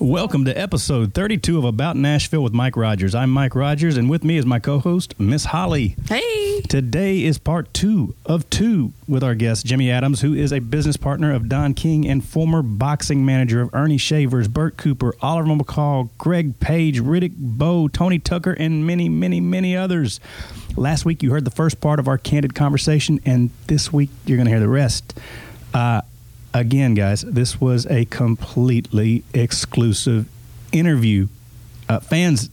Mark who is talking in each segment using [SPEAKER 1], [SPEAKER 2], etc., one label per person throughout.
[SPEAKER 1] Welcome to episode 32 of About Nashville with Mike Rodgers. I'm Mike Rodgers, and with me is my co host, Miss Holly.
[SPEAKER 2] Hey.
[SPEAKER 1] Today is part two of two with our guest, Jimmy Adams, who is a business partner of Don King and former boxing manager of Ernie Shavers, Bert Cooper, Oliver McCall, Greg Page, Riddick Bowe, Tony Tucker, and many, many, many others. Last week, you heard the first part of our candid conversation, and this week, you're going to hear the rest. Uh, again, guys, this was a completely exclusive interview. Uh, fans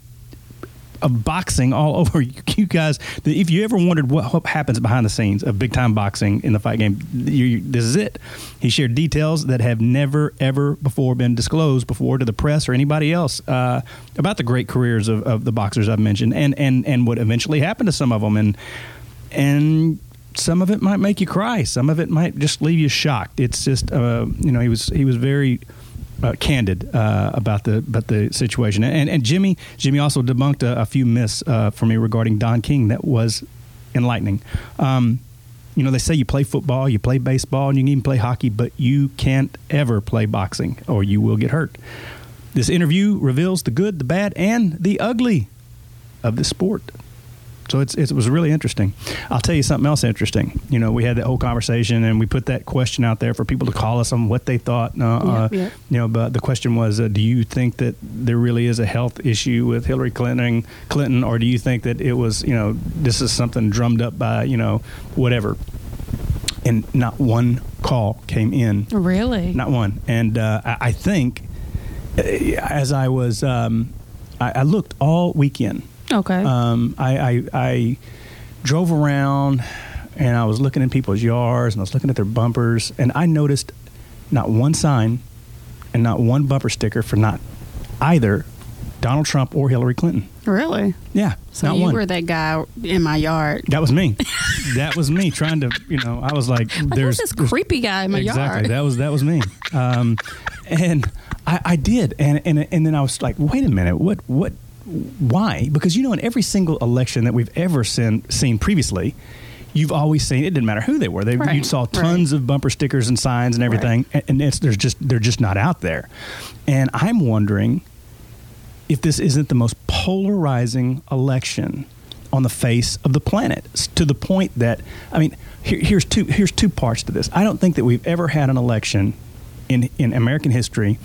[SPEAKER 1] of boxing all over you guys. If you ever wondered what, happens behind the scenes of big time boxing in the fight game, you, this is it. He shared details that have never ever before been disclosed before to the press or anybody else uh, about the great careers of, of the boxers I've mentioned and and and what eventually happened to some of them and and some of it might make you cry. Some of it might just leave you shocked. It's just, uh, you know, he was he was very uh, candid uh, about the about the situation. And and Jimmy Jimmy also debunked a, a few myths uh, for me regarding Don King that was enlightening. Um, you know, they say you play football, you play baseball, and you can even play hockey, but you can't ever play boxing or you will get hurt. This interview reveals the good, the bad, and the ugly of the sport. So it's, it was really interesting. I'll tell you something else interesting. You know, we had that whole conversation and we put that question out there for people to call us on what they thought. Uh, uh, You know, but the question was, uh, do you think that there really is a health issue with Hillary Clinton, Clinton, or do you think that it was, you know, this is something drummed up by, you know, whatever? And not one call came in.
[SPEAKER 2] Really?
[SPEAKER 1] Not one. And uh, I, I, think uh, as I was, um, I, I looked all weekend
[SPEAKER 2] Okay.
[SPEAKER 1] Um, I, I, I drove around and I was looking in people's yards and I was looking at their bumpers and I noticed not one sign and not one bumper sticker for not either Donald Trump or Hillary Clinton.
[SPEAKER 2] Really?
[SPEAKER 1] Yeah.
[SPEAKER 2] So you one. were that guy in my yard.
[SPEAKER 1] That was me. that was me trying to, you know, I was like,
[SPEAKER 2] "There's this creepy guy in my
[SPEAKER 1] exactly,
[SPEAKER 2] yard."
[SPEAKER 1] Exactly. That was that was me. Um, and I, I, did, and and and then I was like, "Wait a minute, what what why? Because you know, in every single election that we've ever seen, seen previously, you've always seen it didn't matter who they were. They, right, you saw tons right. of bumper stickers and signs and everything, right. and it's there's just they're just not out there. And I'm wondering if this isn't the most polarizing election on the face of the planet to the point that I mean, here, here's two here's two parts to this. I don't think that we've ever had an election in in American history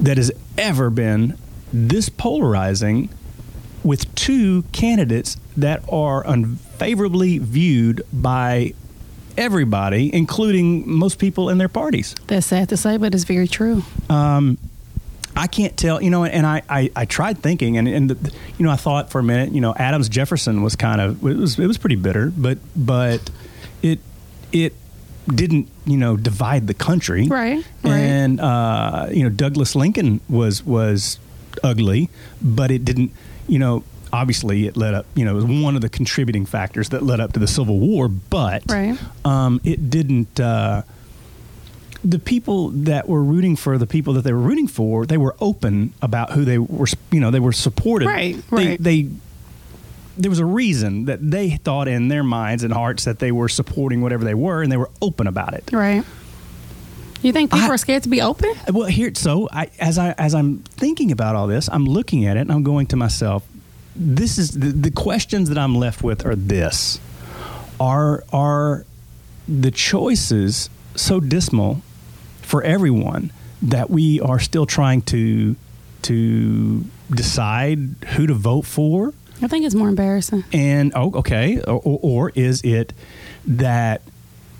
[SPEAKER 1] that has ever been this polarizing with two candidates that are unfavorably viewed by everybody, including most people in their parties.
[SPEAKER 2] That's sad to say, but it's very true.
[SPEAKER 1] Um, I can't tell, you know, and I, I, I tried thinking, and, and the, you know, I thought for a minute, you know, Adams Jefferson was kind of it was it was pretty bitter, but but it it didn't you know divide the country,
[SPEAKER 2] right?
[SPEAKER 1] And uh, you know, Douglas Lincoln was was ugly, but it didn't, you know, obviously it led up, you know, it was one of the contributing factors that led up to the Civil War, but
[SPEAKER 2] right.
[SPEAKER 1] um, it didn't. Uh, the people that were rooting for the people that they were rooting for, they were open about who they were. You know, they were supported.
[SPEAKER 2] Right. Right.
[SPEAKER 1] They, they there was a reason that they thought in their minds and hearts that they were supporting whatever they were, and they were open about it.
[SPEAKER 2] Right. You think people I, are scared to be open?
[SPEAKER 1] Well, here, so I, as I as I'm thinking about all this, I'm looking at it and I'm going to myself. This is the, the questions that I'm left with are this: Are are the choices so dismal for everyone that we are still trying to to decide who to vote for?
[SPEAKER 2] I think it's more embarrassing.
[SPEAKER 1] And oh, okay, or, or is it that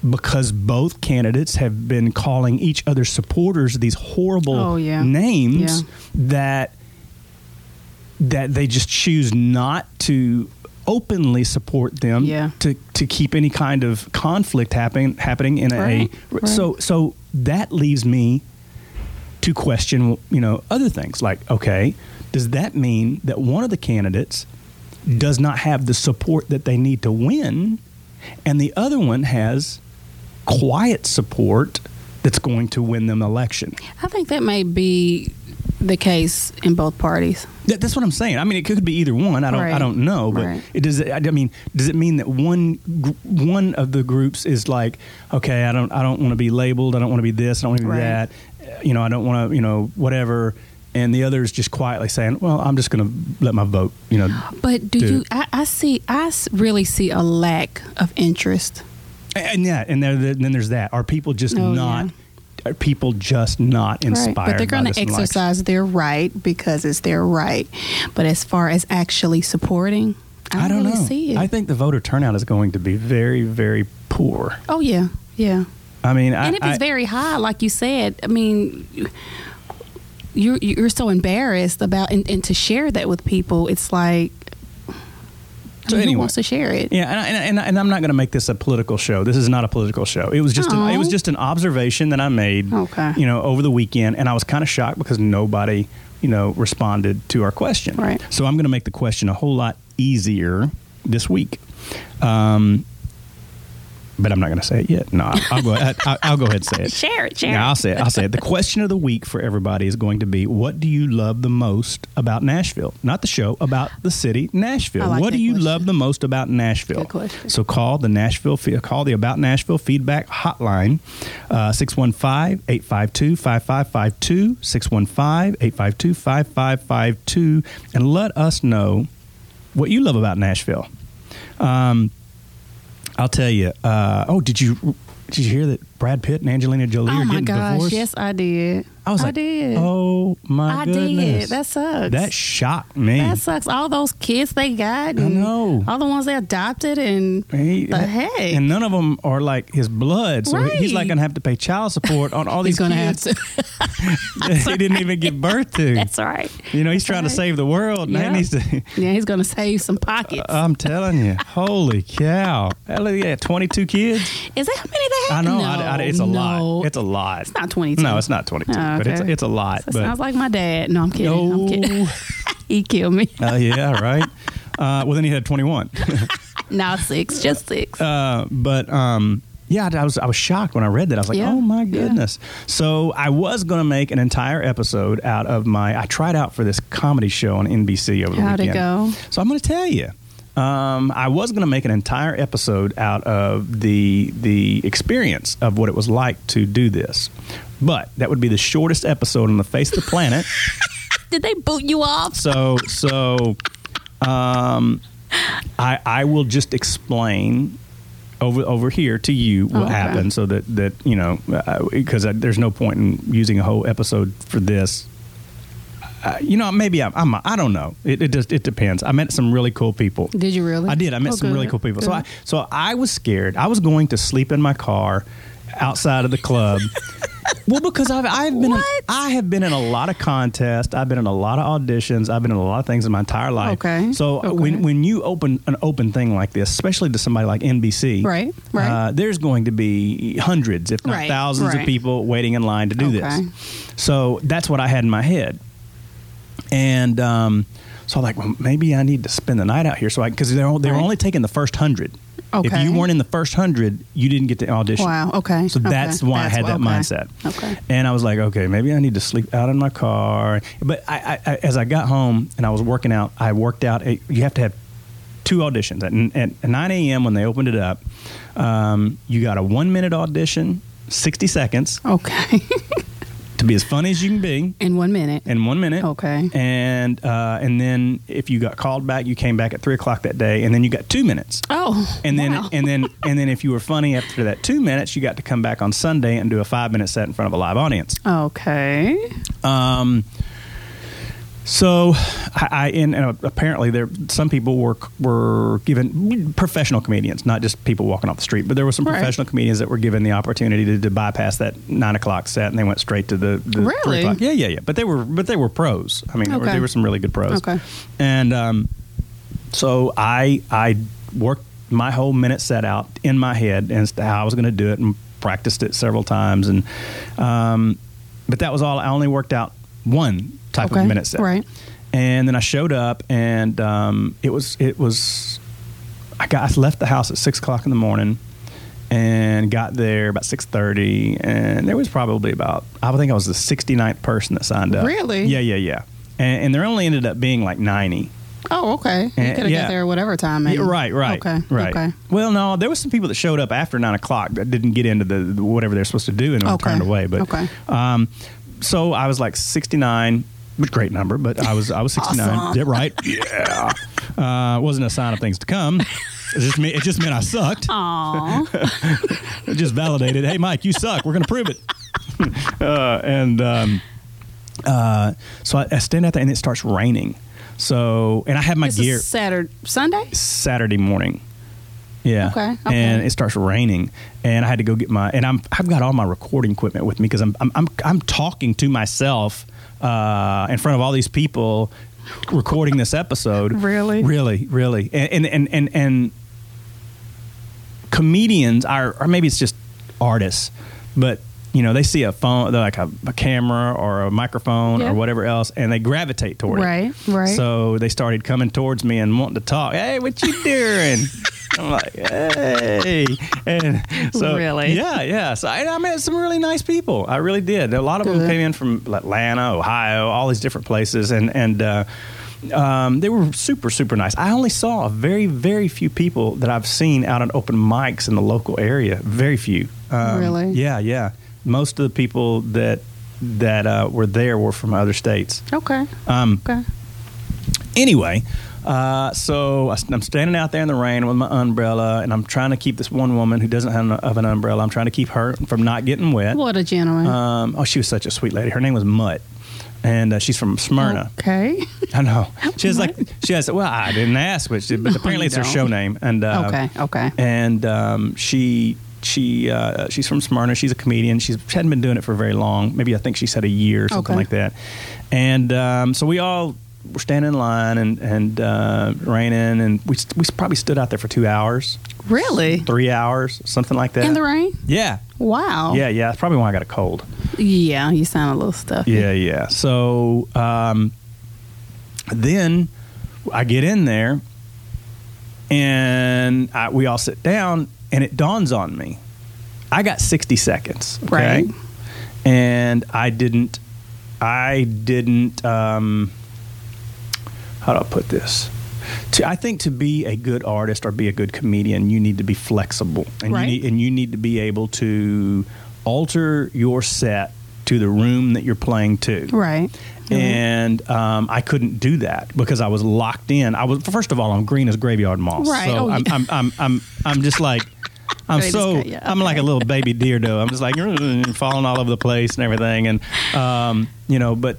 [SPEAKER 1] because both candidates have been calling each other's supporters these horrible
[SPEAKER 2] oh, yeah.
[SPEAKER 1] names
[SPEAKER 2] yeah.
[SPEAKER 1] that that they just choose not to openly support them
[SPEAKER 2] yeah.
[SPEAKER 1] to to keep any kind of conflict happening happening in
[SPEAKER 2] right,
[SPEAKER 1] a right. so so that leaves me to question you know other things like okay does that mean that one of the candidates does not have the support that they need to win and the other one has quiet support that's going to win them election.
[SPEAKER 2] I think that may be the case in both parties.
[SPEAKER 1] That, that's what I'm saying. I mean, it could be either one. I don't.
[SPEAKER 2] Right.
[SPEAKER 1] I don't know. But
[SPEAKER 2] right.
[SPEAKER 1] it does. I mean, does it mean that one one of the groups is like, okay, I don't. I don't want to be labeled. I don't want to be this. I don't want to be
[SPEAKER 2] right.
[SPEAKER 1] that. You know, I don't want to. You know, whatever. and the others just quietly saying, "Well, I'm just going to let my vote." You know,
[SPEAKER 2] But do
[SPEAKER 1] Do
[SPEAKER 2] you? I, I see. I really see a lack of interest.
[SPEAKER 1] And yeah, and there, then there's that. Are people just
[SPEAKER 2] Oh,
[SPEAKER 1] not? Are people just not inspired?
[SPEAKER 2] Right. But they're
[SPEAKER 1] going
[SPEAKER 2] to exercise their right because it's their right. But as far as actually supporting, I don't,
[SPEAKER 1] I don't
[SPEAKER 2] really
[SPEAKER 1] know.
[SPEAKER 2] see it.
[SPEAKER 1] I think the voter turnout is going to be very, very poor.
[SPEAKER 2] oh yeah, yeah.
[SPEAKER 1] I mean, I,
[SPEAKER 2] and if it's
[SPEAKER 1] I-
[SPEAKER 2] very high, like you said, I mean, you're you're so embarrassed about and, and to share that with people. It's like,
[SPEAKER 1] So
[SPEAKER 2] who
[SPEAKER 1] anyway.
[SPEAKER 2] wants to share it?
[SPEAKER 1] Yeah, and, and, and I'm not going to make this a political show. This is not a political show. It was just an, it was just an observation that I made.
[SPEAKER 2] Okay.
[SPEAKER 1] You know, over the weekend, and I was kind of shocked because nobody, you know, responded to our question.
[SPEAKER 2] Right.
[SPEAKER 1] So I'm going to make the question a whole lot easier this week. Um, but I'm not going to say it yet. No, I'll, I'll go. Ahead, I'll, I'll go ahead and say it.
[SPEAKER 2] Share it, share
[SPEAKER 1] Yeah,
[SPEAKER 2] it.
[SPEAKER 1] I'll say it. I'll say it. The question of the week for everybody is going to be: What do you love the most about Nashville? Not the show, about the city, Nashville.
[SPEAKER 2] Like
[SPEAKER 1] what do you
[SPEAKER 2] question.
[SPEAKER 1] love the most about Nashville?
[SPEAKER 2] Good question.
[SPEAKER 1] So call the Nashville fe- call the About Nashville feedback hotline uh, 615-852-5552 615-852-5552 and let us know what you love about Nashville. Um, I'll tell you. Uh, oh, did you did you hear that Brad Pitt and Angelina Jolie
[SPEAKER 2] Oh
[SPEAKER 1] are
[SPEAKER 2] my
[SPEAKER 1] getting
[SPEAKER 2] gosh!
[SPEAKER 1] divorced?
[SPEAKER 2] Yes, I did.
[SPEAKER 1] I was like,
[SPEAKER 2] did.
[SPEAKER 1] oh my
[SPEAKER 2] I
[SPEAKER 1] goodness,
[SPEAKER 2] did. That sucks.
[SPEAKER 1] that shocked me.
[SPEAKER 2] That sucks. All those kids they got.
[SPEAKER 1] I know.
[SPEAKER 2] All the ones they adopted and
[SPEAKER 1] He-
[SPEAKER 2] the heck.
[SPEAKER 1] And none of them are like his blood, so he- he's like going to have to pay child support on all these
[SPEAKER 2] he's gonna
[SPEAKER 1] kids
[SPEAKER 2] have to.
[SPEAKER 1] he didn't even give birth to.
[SPEAKER 2] That's right.
[SPEAKER 1] you know, he's trying to save the world. he needs to.
[SPEAKER 2] Yeah, he's gonna save some pockets.
[SPEAKER 1] I'm telling you, holy cow! Hell, yeah, 22 kids.
[SPEAKER 2] Is that how many they have?
[SPEAKER 1] I know,
[SPEAKER 2] No,
[SPEAKER 1] I, I- it's a
[SPEAKER 2] no.
[SPEAKER 1] lot. It's a lot.
[SPEAKER 2] It's not 22.
[SPEAKER 1] No, it's not 22,
[SPEAKER 2] Oh,
[SPEAKER 1] but it's it's a lot.
[SPEAKER 2] That
[SPEAKER 1] but
[SPEAKER 2] sounds like my dad. No, I'm kidding. I'm kidding. he killed me.
[SPEAKER 1] uh, yeah, right. Uh, well, then he had 21.
[SPEAKER 2] Not six, just six.
[SPEAKER 1] Uh, but um, yeah, I was I was shocked when I read that. I was like,
[SPEAKER 2] Yeah,
[SPEAKER 1] oh my
[SPEAKER 2] yeah.
[SPEAKER 1] goodness. So I was going to make an entire episode out of my. I tried out for this comedy show on NBC over the
[SPEAKER 2] How'd it go?
[SPEAKER 1] So I'm going to tell you. Um, I was going to make an entire episode out of the the experience of what it was like to do this, but that would be the shortest episode on the face of the planet.
[SPEAKER 2] Did they boot you off?
[SPEAKER 1] So so um I I will just explain over over here to you what
[SPEAKER 2] Oh, okay.
[SPEAKER 1] happened so that that you know because uh, there's no point in using a whole episode for this. Uh, you know, maybe I'm, I'm I don't know. It, it just it depends. I met some really cool people.
[SPEAKER 2] Did you really?
[SPEAKER 1] I did. I met
[SPEAKER 2] Oh,
[SPEAKER 1] some really cool people. So I so I was scared. I was going to sleep in my car outside of the club. well, because I've I've been in, I have been in a lot of contests. I've been in a lot of auditions. I've been in a lot of things in my entire life.
[SPEAKER 2] Okay.
[SPEAKER 1] So
[SPEAKER 2] Okay.
[SPEAKER 1] when when you open an open thing like this, especially to somebody like NBC,
[SPEAKER 2] Right, right.
[SPEAKER 1] Uh, there's going to be hundreds, if not
[SPEAKER 2] Right,
[SPEAKER 1] thousands, of people waiting in line to do
[SPEAKER 2] Okay.
[SPEAKER 1] this. So that's what I had in my head. And um, so I'm like, well, maybe I need to spend the night out here. So I because they're they were
[SPEAKER 2] Right.
[SPEAKER 1] only taking the first hundred.
[SPEAKER 2] Okay.
[SPEAKER 1] If you weren't in the first hundred, you didn't get to audition.
[SPEAKER 2] Wow. Okay.
[SPEAKER 1] So
[SPEAKER 2] okay.
[SPEAKER 1] that's why I had that
[SPEAKER 2] okay.
[SPEAKER 1] mindset.
[SPEAKER 2] Okay.
[SPEAKER 1] And I was like, okay, maybe I need to sleep out in my car. But I, I, I, as I got home and I was working out, I worked out. A, you have to have two auditions at, at 9 a.m. when they opened it up. Um, you got a one minute audition, 60 seconds
[SPEAKER 2] Okay.
[SPEAKER 1] to be as funny as you can be
[SPEAKER 2] In one minute.
[SPEAKER 1] in one minute.
[SPEAKER 2] Okay.
[SPEAKER 1] And uh, and then if you got called back, you came back at three o'clock that day, and then you got two minutes.
[SPEAKER 2] Oh.
[SPEAKER 1] And then
[SPEAKER 2] wow.
[SPEAKER 1] and then and then if you were funny after that two minutes, you got to come back on Sunday and do a five minute set in front of a live audience.
[SPEAKER 2] Okay.
[SPEAKER 1] Um, so I, I and, and apparently there some people were were given professional comedians, not just people walking off the street, but there were some
[SPEAKER 2] Right.
[SPEAKER 1] professional comedians that were given the opportunity to, to bypass that nine o'clock set and they went straight to the, the three
[SPEAKER 2] Really?
[SPEAKER 1] o'clock. Yeah, yeah, yeah. But they were but they were pros. I mean, there, were,
[SPEAKER 2] Okay.
[SPEAKER 1] there were some really good pros.
[SPEAKER 2] Okay.
[SPEAKER 1] And um, so I I worked my whole minute set out in my head as to how I was going to do it and practiced it several times and um, but that was all. I only worked out one type
[SPEAKER 2] Okay.
[SPEAKER 1] of minute set.
[SPEAKER 2] Right.
[SPEAKER 1] And then I showed up and um, it was it was I got I left the house at six o'clock in the morning and got there about six thirty and there was probably about I think I was the 69th person that signed up.
[SPEAKER 2] Really?
[SPEAKER 1] Yeah, yeah, yeah. And, and there only ended up being like ninety.
[SPEAKER 2] Oh, okay. You could have
[SPEAKER 1] yeah.
[SPEAKER 2] got there whatever time. maybe.
[SPEAKER 1] Yeah, right, right,
[SPEAKER 2] Okay.
[SPEAKER 1] right.
[SPEAKER 2] Okay.
[SPEAKER 1] Well, no, there was some people that showed up after nine o'clock that didn't get into the, the whatever they're supposed to do and were
[SPEAKER 2] Okay.
[SPEAKER 1] turned away. But
[SPEAKER 2] Okay.
[SPEAKER 1] um, so I was like sixty nine, great number, but I was I was 69.
[SPEAKER 2] Awesome.
[SPEAKER 1] Yeah, right? Yeah. Uh, wasn't a sign of things to come. It just, me- it just meant I sucked.
[SPEAKER 2] Aw.
[SPEAKER 1] It just validated, hey, Mike, you suck. We're going to prove it. uh, and um, uh, so I, I stand out there and it starts raining. So, and I have my
[SPEAKER 2] This
[SPEAKER 1] gear
[SPEAKER 2] is Saturday, Sunday.
[SPEAKER 1] Saturday morning. Yeah.
[SPEAKER 2] Okay, okay.
[SPEAKER 1] And it starts raining, and I had to go get my and I'm I've got all my recording equipment with me because I'm, I'm I'm I'm talking to myself uh, in front of all these people recording this episode.
[SPEAKER 2] Really?
[SPEAKER 1] Really, really, and and and and, and comedians are, or maybe it's just artists, but you know they see a phone, like a, a camera or a microphone or whatever else, and they gravitate toward it.
[SPEAKER 2] Right, right.
[SPEAKER 1] So they started coming towards me and wanting to talk. Hey, what you doing? I'm like, hey, and so
[SPEAKER 2] Really?
[SPEAKER 1] yeah, yeah. So I, I met some really nice people. I really did. A lot of them came in from Atlanta, Ohio, all these different places, and and. Uh, um, they were super, super nice. I only saw a very, very few people that I've seen out on open mics in the local area. Very few. Um,
[SPEAKER 2] Really?
[SPEAKER 1] Yeah, yeah. Most of the people that that uh, were there were from other states.
[SPEAKER 2] Okay.
[SPEAKER 1] Um,
[SPEAKER 2] Okay.
[SPEAKER 1] anyway, uh, so I, am standing out there in the rain with my umbrella, and I'm trying to keep this one woman who doesn't have an, an umbrella. I'm trying to keep her from not getting wet.
[SPEAKER 2] What a gentleman.
[SPEAKER 1] Um, oh, she was such a sweet lady. Her name was Mutt, and uh, she's from Smyrna.
[SPEAKER 2] Okay.
[SPEAKER 1] I know. She has like she has. Well, I didn't ask, but, she, but
[SPEAKER 2] No,
[SPEAKER 1] apparently it's her
[SPEAKER 2] don't.
[SPEAKER 1] show name. And uh,
[SPEAKER 2] Okay, okay.
[SPEAKER 1] And um, she she uh, she's from Smyrna. She's a comedian. She's she hadn't been doing it for very long. Maybe I think she said a year or something
[SPEAKER 2] Okay.
[SPEAKER 1] like that. And um, so we all were standing in line and and uh, raining, and we we probably stood out there for two hours,
[SPEAKER 2] Really?
[SPEAKER 1] three hours, something like that.
[SPEAKER 2] In the rain?
[SPEAKER 1] Yeah.
[SPEAKER 2] Wow.
[SPEAKER 1] Yeah, yeah. That's probably why I got a cold.
[SPEAKER 2] Yeah, you sound a little stuffy.
[SPEAKER 1] Yeah, yeah. So um, then I get in there and I, we all sit down, and it dawns on me I got 60 seconds. Okay?
[SPEAKER 2] Right.
[SPEAKER 1] And I didn't, I didn't, um, how do I put this? To, I think to be a good artist or be a good comedian, you need to be flexible, and
[SPEAKER 2] Right.
[SPEAKER 1] you need, and you need to be able to alter your set to the room that you're playing to.
[SPEAKER 2] Right.
[SPEAKER 1] And um, I couldn't do that because I was locked in. I was first of all, I'm green as graveyard moss.
[SPEAKER 2] Right.
[SPEAKER 1] So
[SPEAKER 2] Oh,
[SPEAKER 1] I'm,
[SPEAKER 2] yeah.
[SPEAKER 1] I'm, I'm, I'm, I'm just like. I'm so
[SPEAKER 2] gra- yeah,
[SPEAKER 1] I'm like a little baby deer doe. I'm just like falling all over the place and everything, and um, you know. But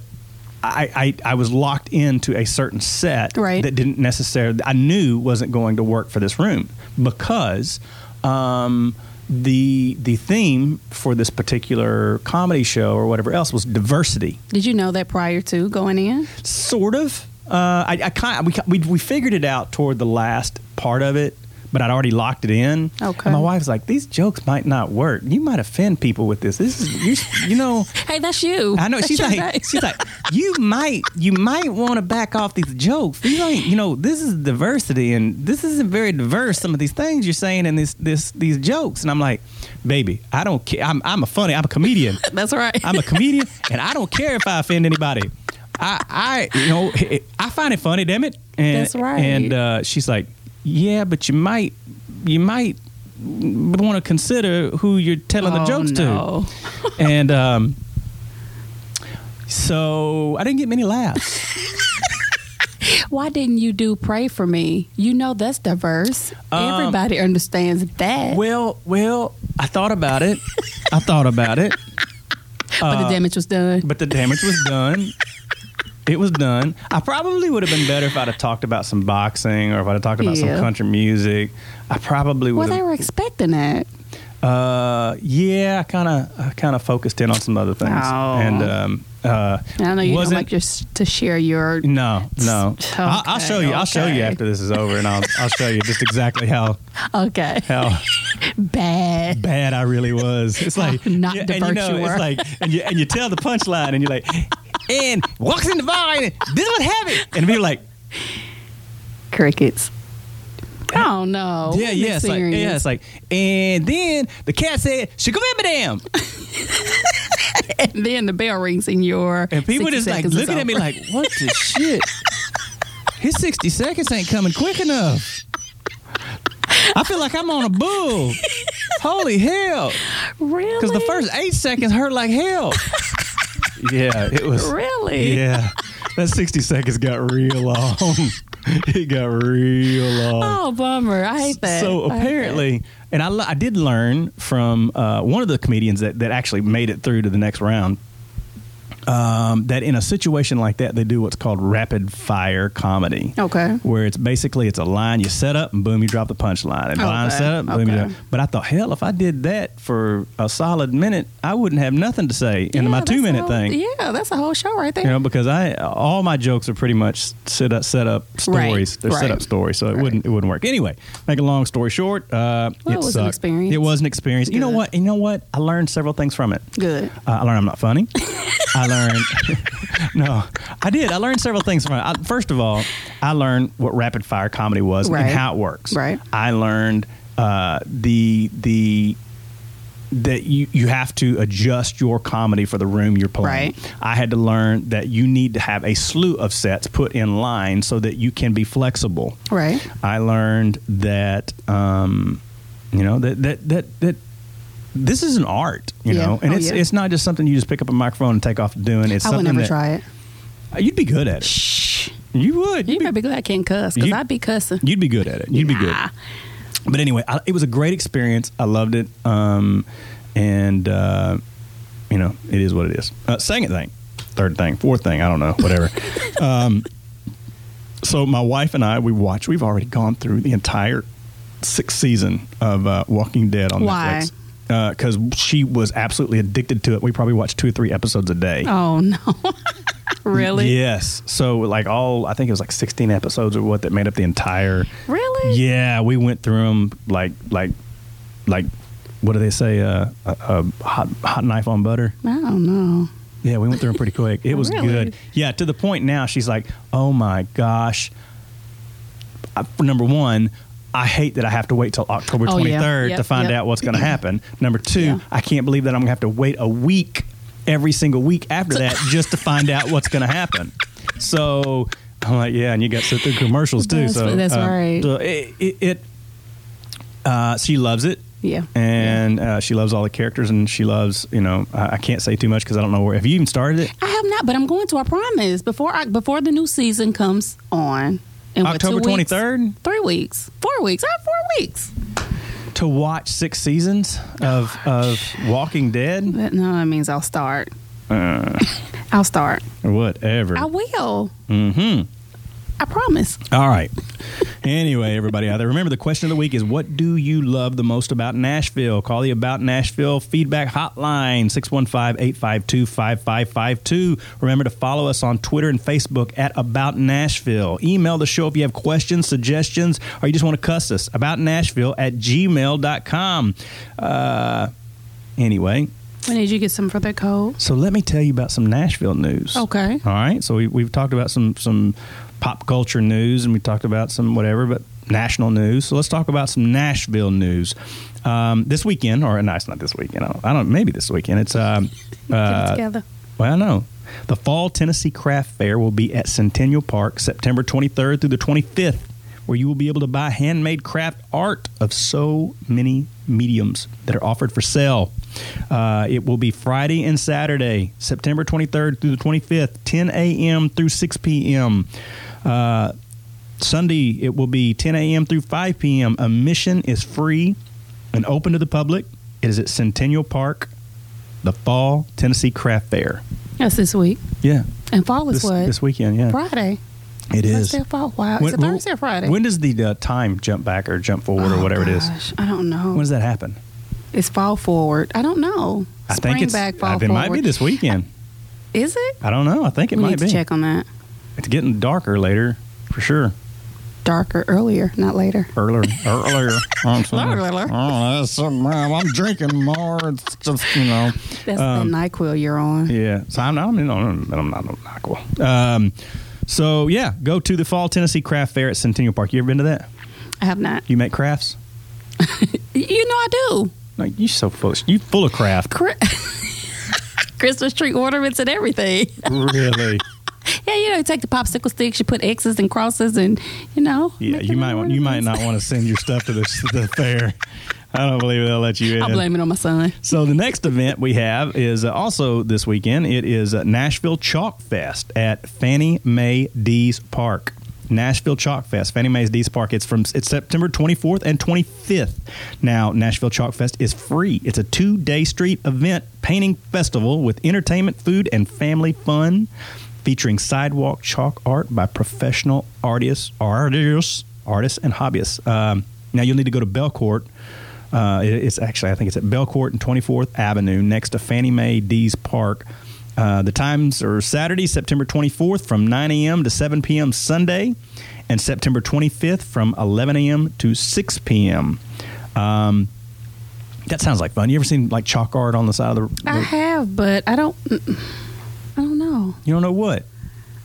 [SPEAKER 1] I, I I was locked into a certain set
[SPEAKER 2] Right.
[SPEAKER 1] that didn't necessarily I knew wasn't going to work for this room because um, the the theme for this particular comedy show or whatever else was diversity
[SPEAKER 2] Did you know that prior to going in?
[SPEAKER 1] sort of. Uh, I, I kind we, we we figured it out toward the last part of it, but I'd already locked it in.
[SPEAKER 2] Okay.
[SPEAKER 1] And my wife's like, "These jokes might not work. You might offend people with this. This is you, you know."
[SPEAKER 2] Hey, that's you.
[SPEAKER 1] I know
[SPEAKER 2] That's
[SPEAKER 1] she's like she's like you might you might want to back off these jokes. These ain't you know this is diversity and this isn't very diverse. Some of these things you're saying in this this these jokes and I'm like, baby, I don't care. I'm I'm a funny. I'm a comedian.
[SPEAKER 2] That's right.
[SPEAKER 1] I'm a comedian, and I don't care if I offend anybody. I, I, you know, I find it funny, damn it. And,
[SPEAKER 2] That's right.
[SPEAKER 1] And uh, she's like, "Yeah, but you might, you might want to consider who you're telling the
[SPEAKER 2] Oh,
[SPEAKER 1] jokes
[SPEAKER 2] no.
[SPEAKER 1] to." And um, so I didn't get many laughs.
[SPEAKER 2] Why didn't you do pray for me? You know that's diverse.
[SPEAKER 1] Um,
[SPEAKER 2] Everybody understands that.
[SPEAKER 1] well, well, I thought about it. I thought about it.
[SPEAKER 2] but the damage was done.
[SPEAKER 1] but the damage was done. It was done. I probably would have been better if I'd have talked about some boxing or if I'd have talked about some country music. I probably would. Have Well, they
[SPEAKER 2] were expecting that.
[SPEAKER 1] uh, yeah, I kind of, I kind of focused in on some other things,
[SPEAKER 2] Oh.
[SPEAKER 1] and um, uh,
[SPEAKER 2] I don't know you don't
[SPEAKER 1] wasn't-
[SPEAKER 2] like just to share your.
[SPEAKER 1] No, no. I'll, I'll show you. I'll show you after this is over, and I'll, I'll show you just exactly how
[SPEAKER 2] Okay.
[SPEAKER 1] how
[SPEAKER 2] Bad.
[SPEAKER 1] bad I really was. It's like
[SPEAKER 2] Not
[SPEAKER 1] yeah,
[SPEAKER 2] the
[SPEAKER 1] and you know, it's like and you and you tell the punchline and you're like, and walks in the bar and this would have it, and are like,
[SPEAKER 2] Crickets. Oh no.
[SPEAKER 1] yeah, yeah, it's like, yeah, it's like, and then the cat said, "Shikabam
[SPEAKER 2] and then the bell rings in your.
[SPEAKER 1] and people just like looking at me like, what the shit? His sixty seconds ain't coming quick enough. I feel like I'm on a bull. Holy hell!
[SPEAKER 2] really?
[SPEAKER 1] Because the first eight seconds hurt like hell. Yeah, it was.
[SPEAKER 2] Really?
[SPEAKER 1] Yeah. that 60 seconds got real long. it got real long.
[SPEAKER 2] Oh, bummer! I hate that.
[SPEAKER 1] So
[SPEAKER 2] I hate that.
[SPEAKER 1] apparently, and I did learn from uh, one of the comedians that, that actually made it through to the next round um, that in a situation like that, they do what's called rapid fire comedy.
[SPEAKER 2] Okay.
[SPEAKER 1] Where it's basically it's a line you set up and boom you drop the punchline and line set up boom you
[SPEAKER 2] okay.
[SPEAKER 1] drop. But I thought hell if I did that for a solid minute I wouldn't have nothing to say in
[SPEAKER 2] Yeah,
[SPEAKER 1] my two minute
[SPEAKER 2] whole-
[SPEAKER 1] thing.
[SPEAKER 2] Yeah, that's a whole show right there.
[SPEAKER 1] You know, because I all my jokes are pretty much set up set up stories.
[SPEAKER 2] Right,
[SPEAKER 1] They're set up stories, so it
[SPEAKER 2] Right.
[SPEAKER 1] wouldn't it wouldn't work. Anyway, make a long story short, uh,
[SPEAKER 2] Well, it was an
[SPEAKER 1] sucked.
[SPEAKER 2] experience.
[SPEAKER 1] It was an experience. You know what? You know what? I learned several things from it.
[SPEAKER 2] Good.
[SPEAKER 1] Uh, I learned I'm not funny. I learned no, I did. I learned several things from it. I, first of all, I learned what rapid fire comedy was
[SPEAKER 2] Right.
[SPEAKER 1] and how it works.
[SPEAKER 2] Right.
[SPEAKER 1] I learned uh, the the that you, you have to adjust your comedy for the room you're playing.
[SPEAKER 2] Right.
[SPEAKER 1] I had to learn that you need to have a slew of sets put in line so that you can be flexible.
[SPEAKER 2] Right.
[SPEAKER 1] I learned that um, you know that that that that this is an art, you
[SPEAKER 2] Yeah.
[SPEAKER 1] know, and
[SPEAKER 2] Oh,
[SPEAKER 1] it's
[SPEAKER 2] yeah.
[SPEAKER 1] it's not just something you just pick up a microphone and take off doing. It's
[SPEAKER 2] I would never
[SPEAKER 1] that
[SPEAKER 2] try it.
[SPEAKER 1] you'd be good at it.
[SPEAKER 2] Shh.
[SPEAKER 1] You would.
[SPEAKER 2] You
[SPEAKER 1] You'd be,
[SPEAKER 2] be glad I can't cuss because I'd be cussing.
[SPEAKER 1] you'd be good at it. You'd be good. But anyway, I, it was a great experience. I loved it. Um, and uh, you know, it is what it is. Uh, second thing, third thing, fourth thing, I don't know, whatever. um, so my wife and I, we watched. We've already gone through the entire sixth season of uh, Walking Dead on
[SPEAKER 2] Why?
[SPEAKER 1] Netflix. Uh, because she was absolutely addicted to it. We probably watched two or three episodes a day.
[SPEAKER 2] Oh no. really?
[SPEAKER 1] Yes. So like all, I think it was like 16 episodes or what that made up the entire.
[SPEAKER 2] Really?
[SPEAKER 1] Yeah, we went through them like like like what do they say? Uh, a, a hot hot knife on butter.
[SPEAKER 2] I don't know.
[SPEAKER 1] Yeah, we went through them pretty quick. It was
[SPEAKER 2] Really?
[SPEAKER 1] good. Yeah, to the point now she's like, oh my gosh. I, number one. I hate that I have to wait till October
[SPEAKER 2] Oh, yeah.
[SPEAKER 1] 23rd
[SPEAKER 2] Yep,
[SPEAKER 1] to find
[SPEAKER 2] yep.
[SPEAKER 1] out what's going to happen. Number two,
[SPEAKER 2] Yeah.
[SPEAKER 1] I can't believe that I'm going to have to wait a week every single week after that just to find out what's going to happen. So I'm like, yeah, and you got to sit through commercials too.
[SPEAKER 2] That's-
[SPEAKER 1] so
[SPEAKER 2] that's
[SPEAKER 1] um,
[SPEAKER 2] right.
[SPEAKER 1] So it, it, it uh, she loves it.
[SPEAKER 2] Yeah.
[SPEAKER 1] And uh, she loves all the characters, and she loves, you know, I, I can't say too much because I don't know where. Have you even started it?
[SPEAKER 2] I have not, but I'm going to. I promise before I, before the new season comes on. In what,
[SPEAKER 1] October 23rd
[SPEAKER 2] Three weeks. Four weeks. I have four weeks.
[SPEAKER 1] to watch six seasons of of Walking Dead
[SPEAKER 2] That, no, that means I'll start.
[SPEAKER 1] Uh.
[SPEAKER 2] I'll start.
[SPEAKER 1] whatever.
[SPEAKER 2] I will.
[SPEAKER 1] mm-hmm.
[SPEAKER 2] I promise.
[SPEAKER 1] All right. Anyway, everybody out there, remember the question of the week is what do you love the most about Nashville? Call the About Nashville feedback hotline, 615-852-5552. Remember to follow us on Twitter and Facebook at About Nashville. Email the show if you have questions, suggestions, or you just want to cuss us. About Nashville at gmail.com. Uh, anyway,
[SPEAKER 2] When did you get some for that code?
[SPEAKER 1] so let me tell you about some Nashville news.
[SPEAKER 2] Okay.
[SPEAKER 1] All right. So we, we've talked about some some pop culture news, and we talked about some whatever, but national news. So let's talk about some Nashville news. Um, this weekend, or no, it's not this weekend. I don't, I don't maybe this weekend. It's um,
[SPEAKER 2] it
[SPEAKER 1] uh,
[SPEAKER 2] together.
[SPEAKER 1] well, no. The Fall Tennessee Craft Fair will be at Centennial Park September 23rd through the 25th, where you will be able to buy handmade craft art of so many mediums that are offered for sale. Uh, it will be Friday and Saturday, September 23rd through the 25th, 10 a.m. through 6 p.m. Uh, Sunday, it will be 10 a.m. through 5 p.m. Admission is free and open to the public. It is at Centennial Park, the Fall Tennessee Craft Fair.
[SPEAKER 2] That's this week.
[SPEAKER 1] Yeah,
[SPEAKER 2] And fall is
[SPEAKER 1] this,
[SPEAKER 2] what?
[SPEAKER 1] this weekend. Yeah,
[SPEAKER 2] Friday.
[SPEAKER 1] it is.
[SPEAKER 2] Thursday or fall? Wow. is it Thursday or Friday?
[SPEAKER 1] When does the uh, time jump back or jump forward or
[SPEAKER 2] Oh,
[SPEAKER 1] whatever it is?
[SPEAKER 2] I don't know.
[SPEAKER 1] When does that happen?
[SPEAKER 2] It's fall forward. I don't know.
[SPEAKER 1] I
[SPEAKER 2] Spring
[SPEAKER 1] think it's.
[SPEAKER 2] back, fall
[SPEAKER 1] uh, it
[SPEAKER 2] forward.
[SPEAKER 1] might be this weekend.
[SPEAKER 2] Is it?
[SPEAKER 1] I don't know. I think it
[SPEAKER 2] we
[SPEAKER 1] might
[SPEAKER 2] need to
[SPEAKER 1] be.
[SPEAKER 2] check on that.
[SPEAKER 1] It's getting darker later, for sure.
[SPEAKER 2] Darker earlier, not later.
[SPEAKER 1] Earlier, earlier. I'm. Oh, that's man, I'm drinking more. It's just you know.
[SPEAKER 2] That's
[SPEAKER 1] Um,
[SPEAKER 2] the Nyquil you're on.
[SPEAKER 1] Yeah, so I'm not. I'm, not- I'm not. Not cool. Um, so yeah, go to the Fall Tennessee Craft Fair at Centennial Park. You ever been to that?
[SPEAKER 2] I have not.
[SPEAKER 1] You make crafts?
[SPEAKER 2] You know I do.
[SPEAKER 1] Like you so full. Of, you full of craft.
[SPEAKER 2] Chri- Christmas tree ornaments and everything.
[SPEAKER 1] really?
[SPEAKER 2] Yeah, you know, you take the popsicle sticks, you put X's and crosses, and you know.
[SPEAKER 1] Yeah, you might want, you might not want to send your stuff to the, the fair. I don't believe they'll let you in.
[SPEAKER 2] I'll blame it on my son.
[SPEAKER 1] So the next event we have is uh, also this weekend. It is uh, Nashville Chalk Fest at Fannie Mae Dees Park. Nashville Chalk Fest, Fannie Mae's Dees Park. It's from it's September 24th and 25th. Now Nashville Chalk Fest is free. It's a two-day street event painting festival with entertainment, food, and family fun, featuring sidewalk chalk art by professional artists, artists, artists, and hobbyists. Um, now you'll need to go to Belcourt. Uh, it- it's actually, I think it's at Belcourt and 24th Avenue next to Fannie Mae Dees Park. Uh, the times are Saturday, September 24th from 9 a.m. to 7 p.m. Sunday, and September 25th from 11 a.m. to 6 p.m. Um, that sounds like fun. You ever seen like chalk art on the side of the?
[SPEAKER 2] I have, but I don't. I don't know.
[SPEAKER 1] You don't know what?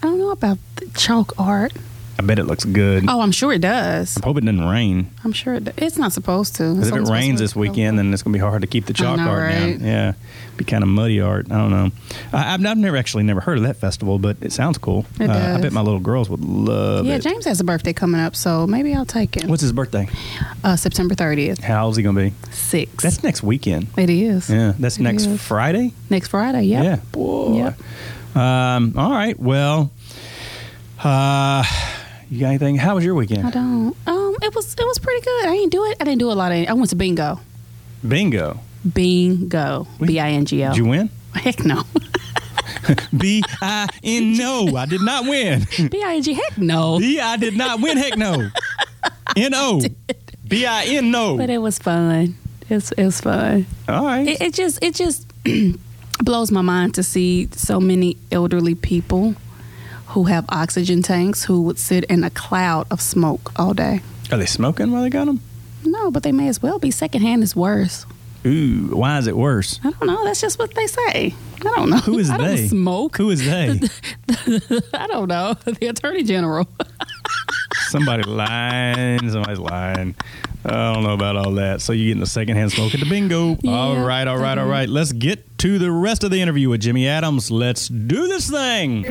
[SPEAKER 2] I don't know about the chalk art.
[SPEAKER 1] I bet it looks good.
[SPEAKER 2] Oh, I'm sure it does.
[SPEAKER 1] I hope it doesn't rain.
[SPEAKER 2] I'm sure it. Does. It's not supposed to.
[SPEAKER 1] Because if it rains this weekend, then it's going to be hard to keep the chalk
[SPEAKER 2] know,
[SPEAKER 1] art
[SPEAKER 2] right?
[SPEAKER 1] down. Yeah, be kind of muddy art. I don't know. I, I've, I've never actually never heard of that festival, but it sounds cool.
[SPEAKER 2] It
[SPEAKER 1] Uh, I bet my little girls would love
[SPEAKER 2] Yeah,
[SPEAKER 1] it.
[SPEAKER 2] James has a birthday coming up, so maybe I'll take him.
[SPEAKER 1] What's his birthday?
[SPEAKER 2] Uh, September 30th,
[SPEAKER 1] How old's he going to be?
[SPEAKER 2] six.
[SPEAKER 1] That's next weekend.
[SPEAKER 2] it is.
[SPEAKER 1] Yeah, that's
[SPEAKER 2] It
[SPEAKER 1] next
[SPEAKER 2] is.
[SPEAKER 1] Friday.
[SPEAKER 2] Next Friday. Yep.
[SPEAKER 1] Yeah, boy.
[SPEAKER 2] Yep.
[SPEAKER 1] Um, all right. Well, uh, you got anything? How was your weekend?
[SPEAKER 2] I don't. Um, it was it was pretty good. I didn't do it. I didn't do a lot of. I went to bingo.
[SPEAKER 1] Bingo.
[SPEAKER 2] Bingo. B I N G O.
[SPEAKER 1] Did you win?
[SPEAKER 2] Heck no.
[SPEAKER 1] B I N no. I did not win.
[SPEAKER 2] B I N G. Heck no.
[SPEAKER 1] B I did not win. Heck no. N O. B I N no.
[SPEAKER 2] But it was fun. It's it was fun.
[SPEAKER 1] All right.
[SPEAKER 2] It, it just it just blows my mind to see so many elderly people who have oxygen tanks who would sit in a cloud of smoke all day.
[SPEAKER 1] Are they smoking while they got them?
[SPEAKER 2] No, but they may as well be. Secondhand is worse.
[SPEAKER 1] Ooh, why is it worse?
[SPEAKER 2] I don't know. That's just what they say. I don't know.
[SPEAKER 1] Who is
[SPEAKER 2] I
[SPEAKER 1] they?
[SPEAKER 2] Smoke.
[SPEAKER 1] Who is they?
[SPEAKER 2] I don't know. The attorney general.
[SPEAKER 1] Somebody lying. Somebody's lying. I don't know about all that. So you're getting the secondhand smoke at the bingo.
[SPEAKER 2] Yeah,
[SPEAKER 1] all right, all right, all right. Let's get to the rest of the interview with Jimmy Adams. Let's do this thing.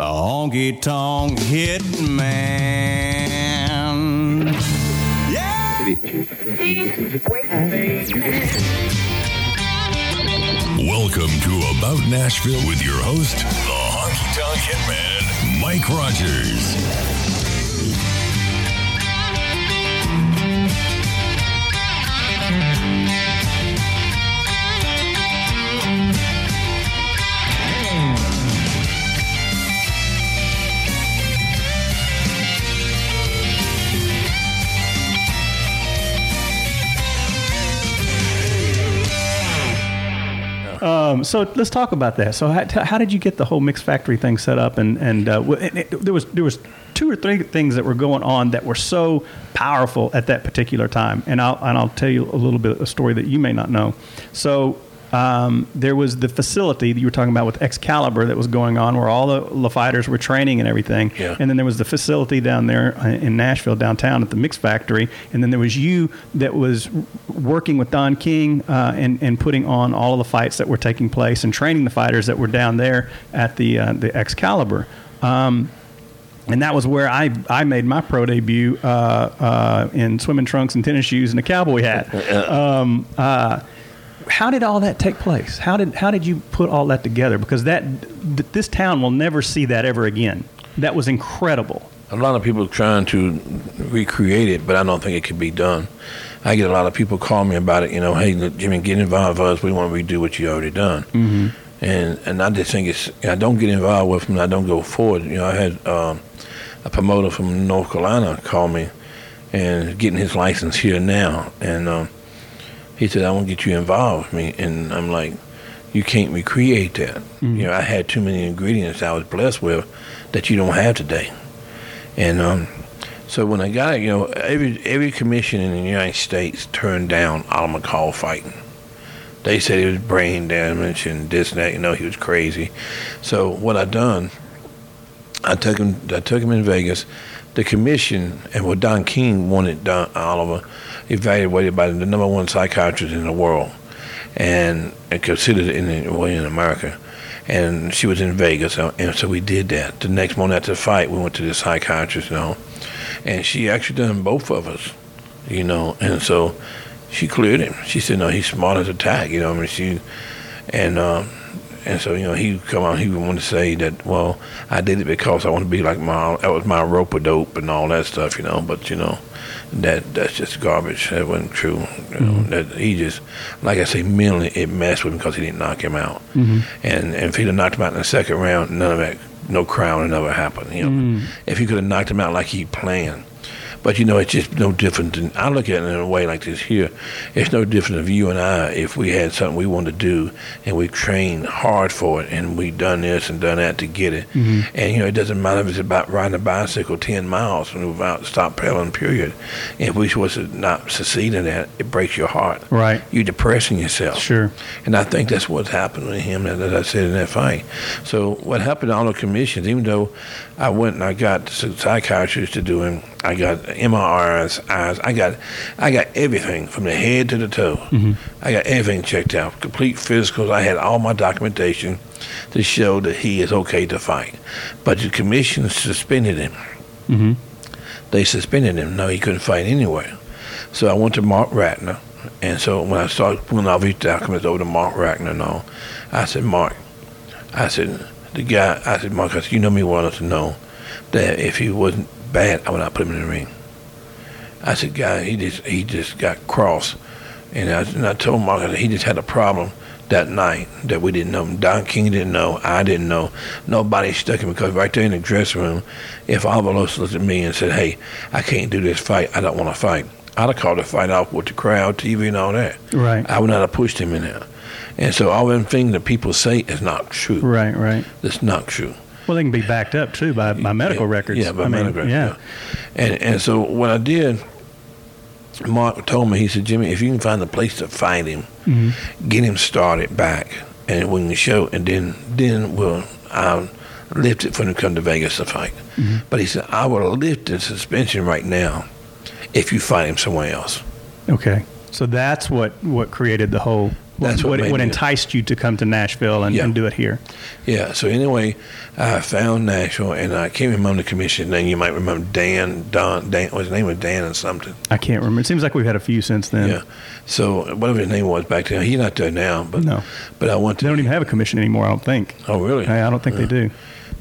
[SPEAKER 3] The honky tonk hitman. Yeah.
[SPEAKER 4] Welcome to About Nashville with your host, the Honky Tonk Hitman, Mike Rodgers.
[SPEAKER 1] Um, so let's talk about that. So how, how did you get the whole mix factory thing set up? And and uh, wh- it, there was there was two or three things that were going on that were so powerful at that particular time. And I'll and I'll tell you a little bit a story that you may not know. So. Um, there was the facility that you were talking about with Excalibur that was going on, where all the, the fighters were training and everything.
[SPEAKER 4] Yeah.
[SPEAKER 1] And then there was the facility down there uh, in Nashville, downtown at the Mix Factory. And then there was you that was working with Don King uh, and, and putting on all of the fights that were taking place and training the fighters that were down there at the, uh, the Excalibur. Um, and that was where I, I made my pro debut uh, uh, in swimming trunks and tennis shoes and a cowboy hat. Um, uh, how did all that take place? How did how did you put all that together? Because that th- this town will never see that ever again. That was incredible.
[SPEAKER 5] a lot of people trying to recreate it, but I don't think it could be done. I get a lot of people call me about it. You know, hey, look, Jimmy, get involved with us. We want to redo what you already done. Mm-hmm. And and I just think it's. I don't get involved with them. I don't go forward. You know, I had um, a promoter from North Carolina call me, and getting his license here now, and um, he said, "I want to get you involved with me." And I'm like, "You can't recreate that. You know, I had too many ingredients I was blessed with that you don't have today." And um, so when I got it, you know, every every commission in the United States turned down Oliver McCall fighting. They said he was brain damage and this and that. You know, he was crazy. So what I done, I took him. I took him in Vegas. The commission and what Don King wanted Don Oliver evaluated by the number one psychiatrist in the world, and, considered in well, in America. And she was in Vegas, uh, and so we did that. The next morning after the fight, we went to the psychiatrist, you know, and she actually done both of us, you know, and so she cleared him. She said, "No, he's smart as a tack," you know. I mean, she and um, and so you know he come out. He would want to say that, well, I did it because I want to be like my that was my rope a dope and all that stuff, you know. But you know, that that's just garbage. That wasn't true. You know, mm-hmm. that he just, like I say, mentally it messed with him because he didn't knock him out. Mm-hmm. And and if he'd have knocked him out in the second round, none of that, no crown would never happened. You know, mm. if he could have knocked him out like he planned. But you know, it's just no different than I look at it in a way like this here. It's no different if you and I, if we had something we wanted to do and we trained hard for it and we done this and done that to get it. Mm-hmm. And you know, it doesn't matter if it's about riding a bicycle ten miles and without stop pedaling. Period. If we was to not succeed in that, it breaks your heart.
[SPEAKER 1] Right.
[SPEAKER 5] You're depressing yourself.
[SPEAKER 1] Sure.
[SPEAKER 5] And I think that's what's happened with him, as I said in that fight. So what happened to all the commissions, even though I went and I got psychiatrists to do him, I got MRIs, eyes, I got, I got everything from the head to the toe. Mm-hmm. I got everything checked out, complete physicals. I had all my documentation to show that he is okay to fight. But the commission suspended him. Mm-hmm. They suspended him. No, he couldn't fight anywhere. So I went to Marc Ratner, and so when I started pulling all these documents over to Marc Ratner and all, I said, Marc, I said, the guy, I said, said, you know me well enough to know that if he wasn't bad, I would not put him in the ring. I said, guy, he just he just got cross, and I, and I told that he just had a problem that night that we didn't know. Don King didn't know. I didn't know. Nobody stuck him because right there in the dressing room, if Avalos looked at me and said, "Hey, I can't do this fight. I don't want to fight," I'd have called the fight off with the crowd, TV, and all that.
[SPEAKER 1] Right.
[SPEAKER 5] I would not have pushed him in there. And so all them things that people say is not true.
[SPEAKER 1] Right. Right.
[SPEAKER 5] It's not true.
[SPEAKER 1] Well, they can be backed up too by, by medical
[SPEAKER 5] Yeah,
[SPEAKER 1] records.
[SPEAKER 5] Yeah, by
[SPEAKER 1] I mean,
[SPEAKER 5] medical records.
[SPEAKER 1] Yeah.
[SPEAKER 5] Yeah. And and so what I did, Marc told me he said, Jimmy, if you can find a place to fight him,
[SPEAKER 1] Mm-hmm.
[SPEAKER 5] get him started back, and we can show, and then then we'll I'll lift it for him to come to Vegas to fight.
[SPEAKER 1] Mm-hmm.
[SPEAKER 5] But he said, I will lift the suspension right now if you fight him somewhere else.
[SPEAKER 1] Okay. So that's what what created the whole.
[SPEAKER 5] That's what
[SPEAKER 1] what, what enticed you to come to Nashville and,
[SPEAKER 5] Yeah.
[SPEAKER 1] and do it here.
[SPEAKER 5] Yeah. So anyway, I found Nashville, and I can't remember the commission name. You might remember Dan. Don. Dan. His name was Dan or something.
[SPEAKER 1] I can't remember. It seems like we've had a few since then.
[SPEAKER 5] Yeah. So whatever his name was back then, he's not there now. But
[SPEAKER 1] No.
[SPEAKER 5] But I went to.
[SPEAKER 1] They don't even have a commission anymore. I don't think.
[SPEAKER 5] Oh really?
[SPEAKER 1] I, I don't think they do.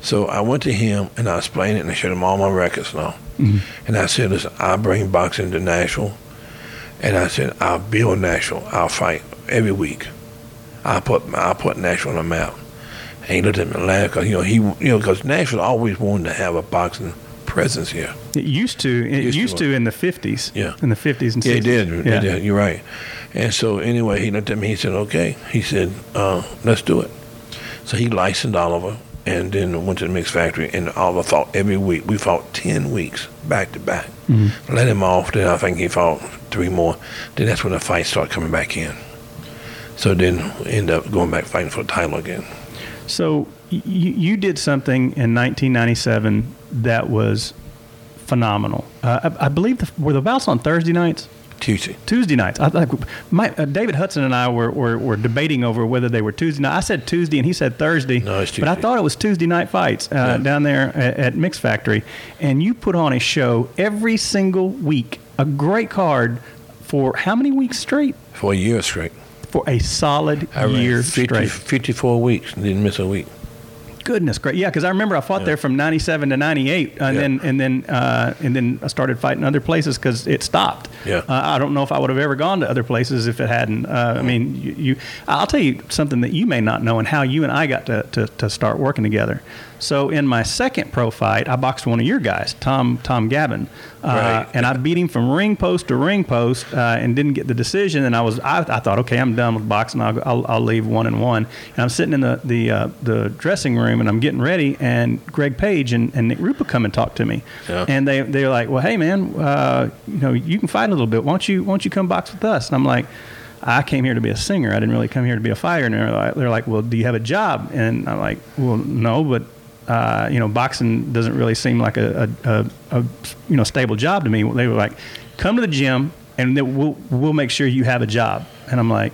[SPEAKER 5] So I went to him and I explained it and I showed him all my records now. Mm-hmm. And I said, listen, I'll bring boxing to Nashville. And I said, I'll build Nashville. I'll fight every week. I'll put I'll put Nashville on the map. And he looked at me and laughed because, you know, he, you know, because Nashville always wanted to have a boxing presence here.
[SPEAKER 1] It used to. It
[SPEAKER 5] Used
[SPEAKER 1] used,
[SPEAKER 5] to.
[SPEAKER 1] in the fifties.
[SPEAKER 5] Yeah.
[SPEAKER 1] In the fifties and
[SPEAKER 5] Yeah, he
[SPEAKER 1] 60s.
[SPEAKER 5] did.
[SPEAKER 1] Yeah.
[SPEAKER 5] He did. You're right. And so anyway, he looked at me. He said, "Okay." He said, uh, "Let's do it." So he licensed Oliver, and then went to the mix factory. And Oliver fought every week. We fought ten weeks back to back. Let him off. Then I think he fought three more. Then that's when the fight started coming back in. So then we ended up going back fighting for the title again.
[SPEAKER 1] So you you did something in 1997 that was phenomenal. Uh, I, I believe the, were the bouts on Thursday nights.
[SPEAKER 5] Tuesday.
[SPEAKER 1] Tuesday nights. I think my, uh, David Hudson and I were, were, were debating over whether they were Tuesday night. I said Tuesday and he said Thursday.
[SPEAKER 5] No, it's Tuesday.
[SPEAKER 1] But I thought it was Tuesday night fights uh, down there at, at Mix Factory. And you put on a show every single week, a great card for how many weeks straight?
[SPEAKER 5] For a year straight.
[SPEAKER 1] For a solid
[SPEAKER 5] I
[SPEAKER 1] year
[SPEAKER 5] 50,
[SPEAKER 1] straight.
[SPEAKER 5] 54 weeks. Didn't miss a week.
[SPEAKER 1] Goodness great, yeah, because I remember I fought there from '97 to '98, and
[SPEAKER 5] Yeah.
[SPEAKER 1] then and then uh, and then I started fighting other places because it stopped.
[SPEAKER 5] Yeah.
[SPEAKER 1] uh, I don't know if I would have ever gone to other places if it hadn't. Uh, I mean, you, you, I'll tell you something that you may not know, and how you and I got to, to, to start working together. So in my second pro fight, I boxed one of your guys, Tom Tom Gavin, uh,
[SPEAKER 5] Right.
[SPEAKER 1] and I beat him from ring post to ring post uh, and didn't get the decision. And I was I, I thought, okay, I'm done with boxing. I'll, I'll, I'll leave one and one. And I'm sitting in the the uh, the dressing room and I'm getting ready, and Greg Page and, and Nick Rupa come and talk to me,
[SPEAKER 5] Yeah.
[SPEAKER 1] and they they're like, well, hey man, uh, you know you can fight a little bit. Why don't you why don't you come box with us? And I'm like. I came here to be a singer. I didn't really come here to be a fighter. And they're like, they're like, well, do you have a job? And I'm like, well, no, but uh, you know, boxing doesn't really seem like a, a, a, a you know stable job to me. They were like, come to the gym and then we'll we'll make sure you have a job. And I'm like,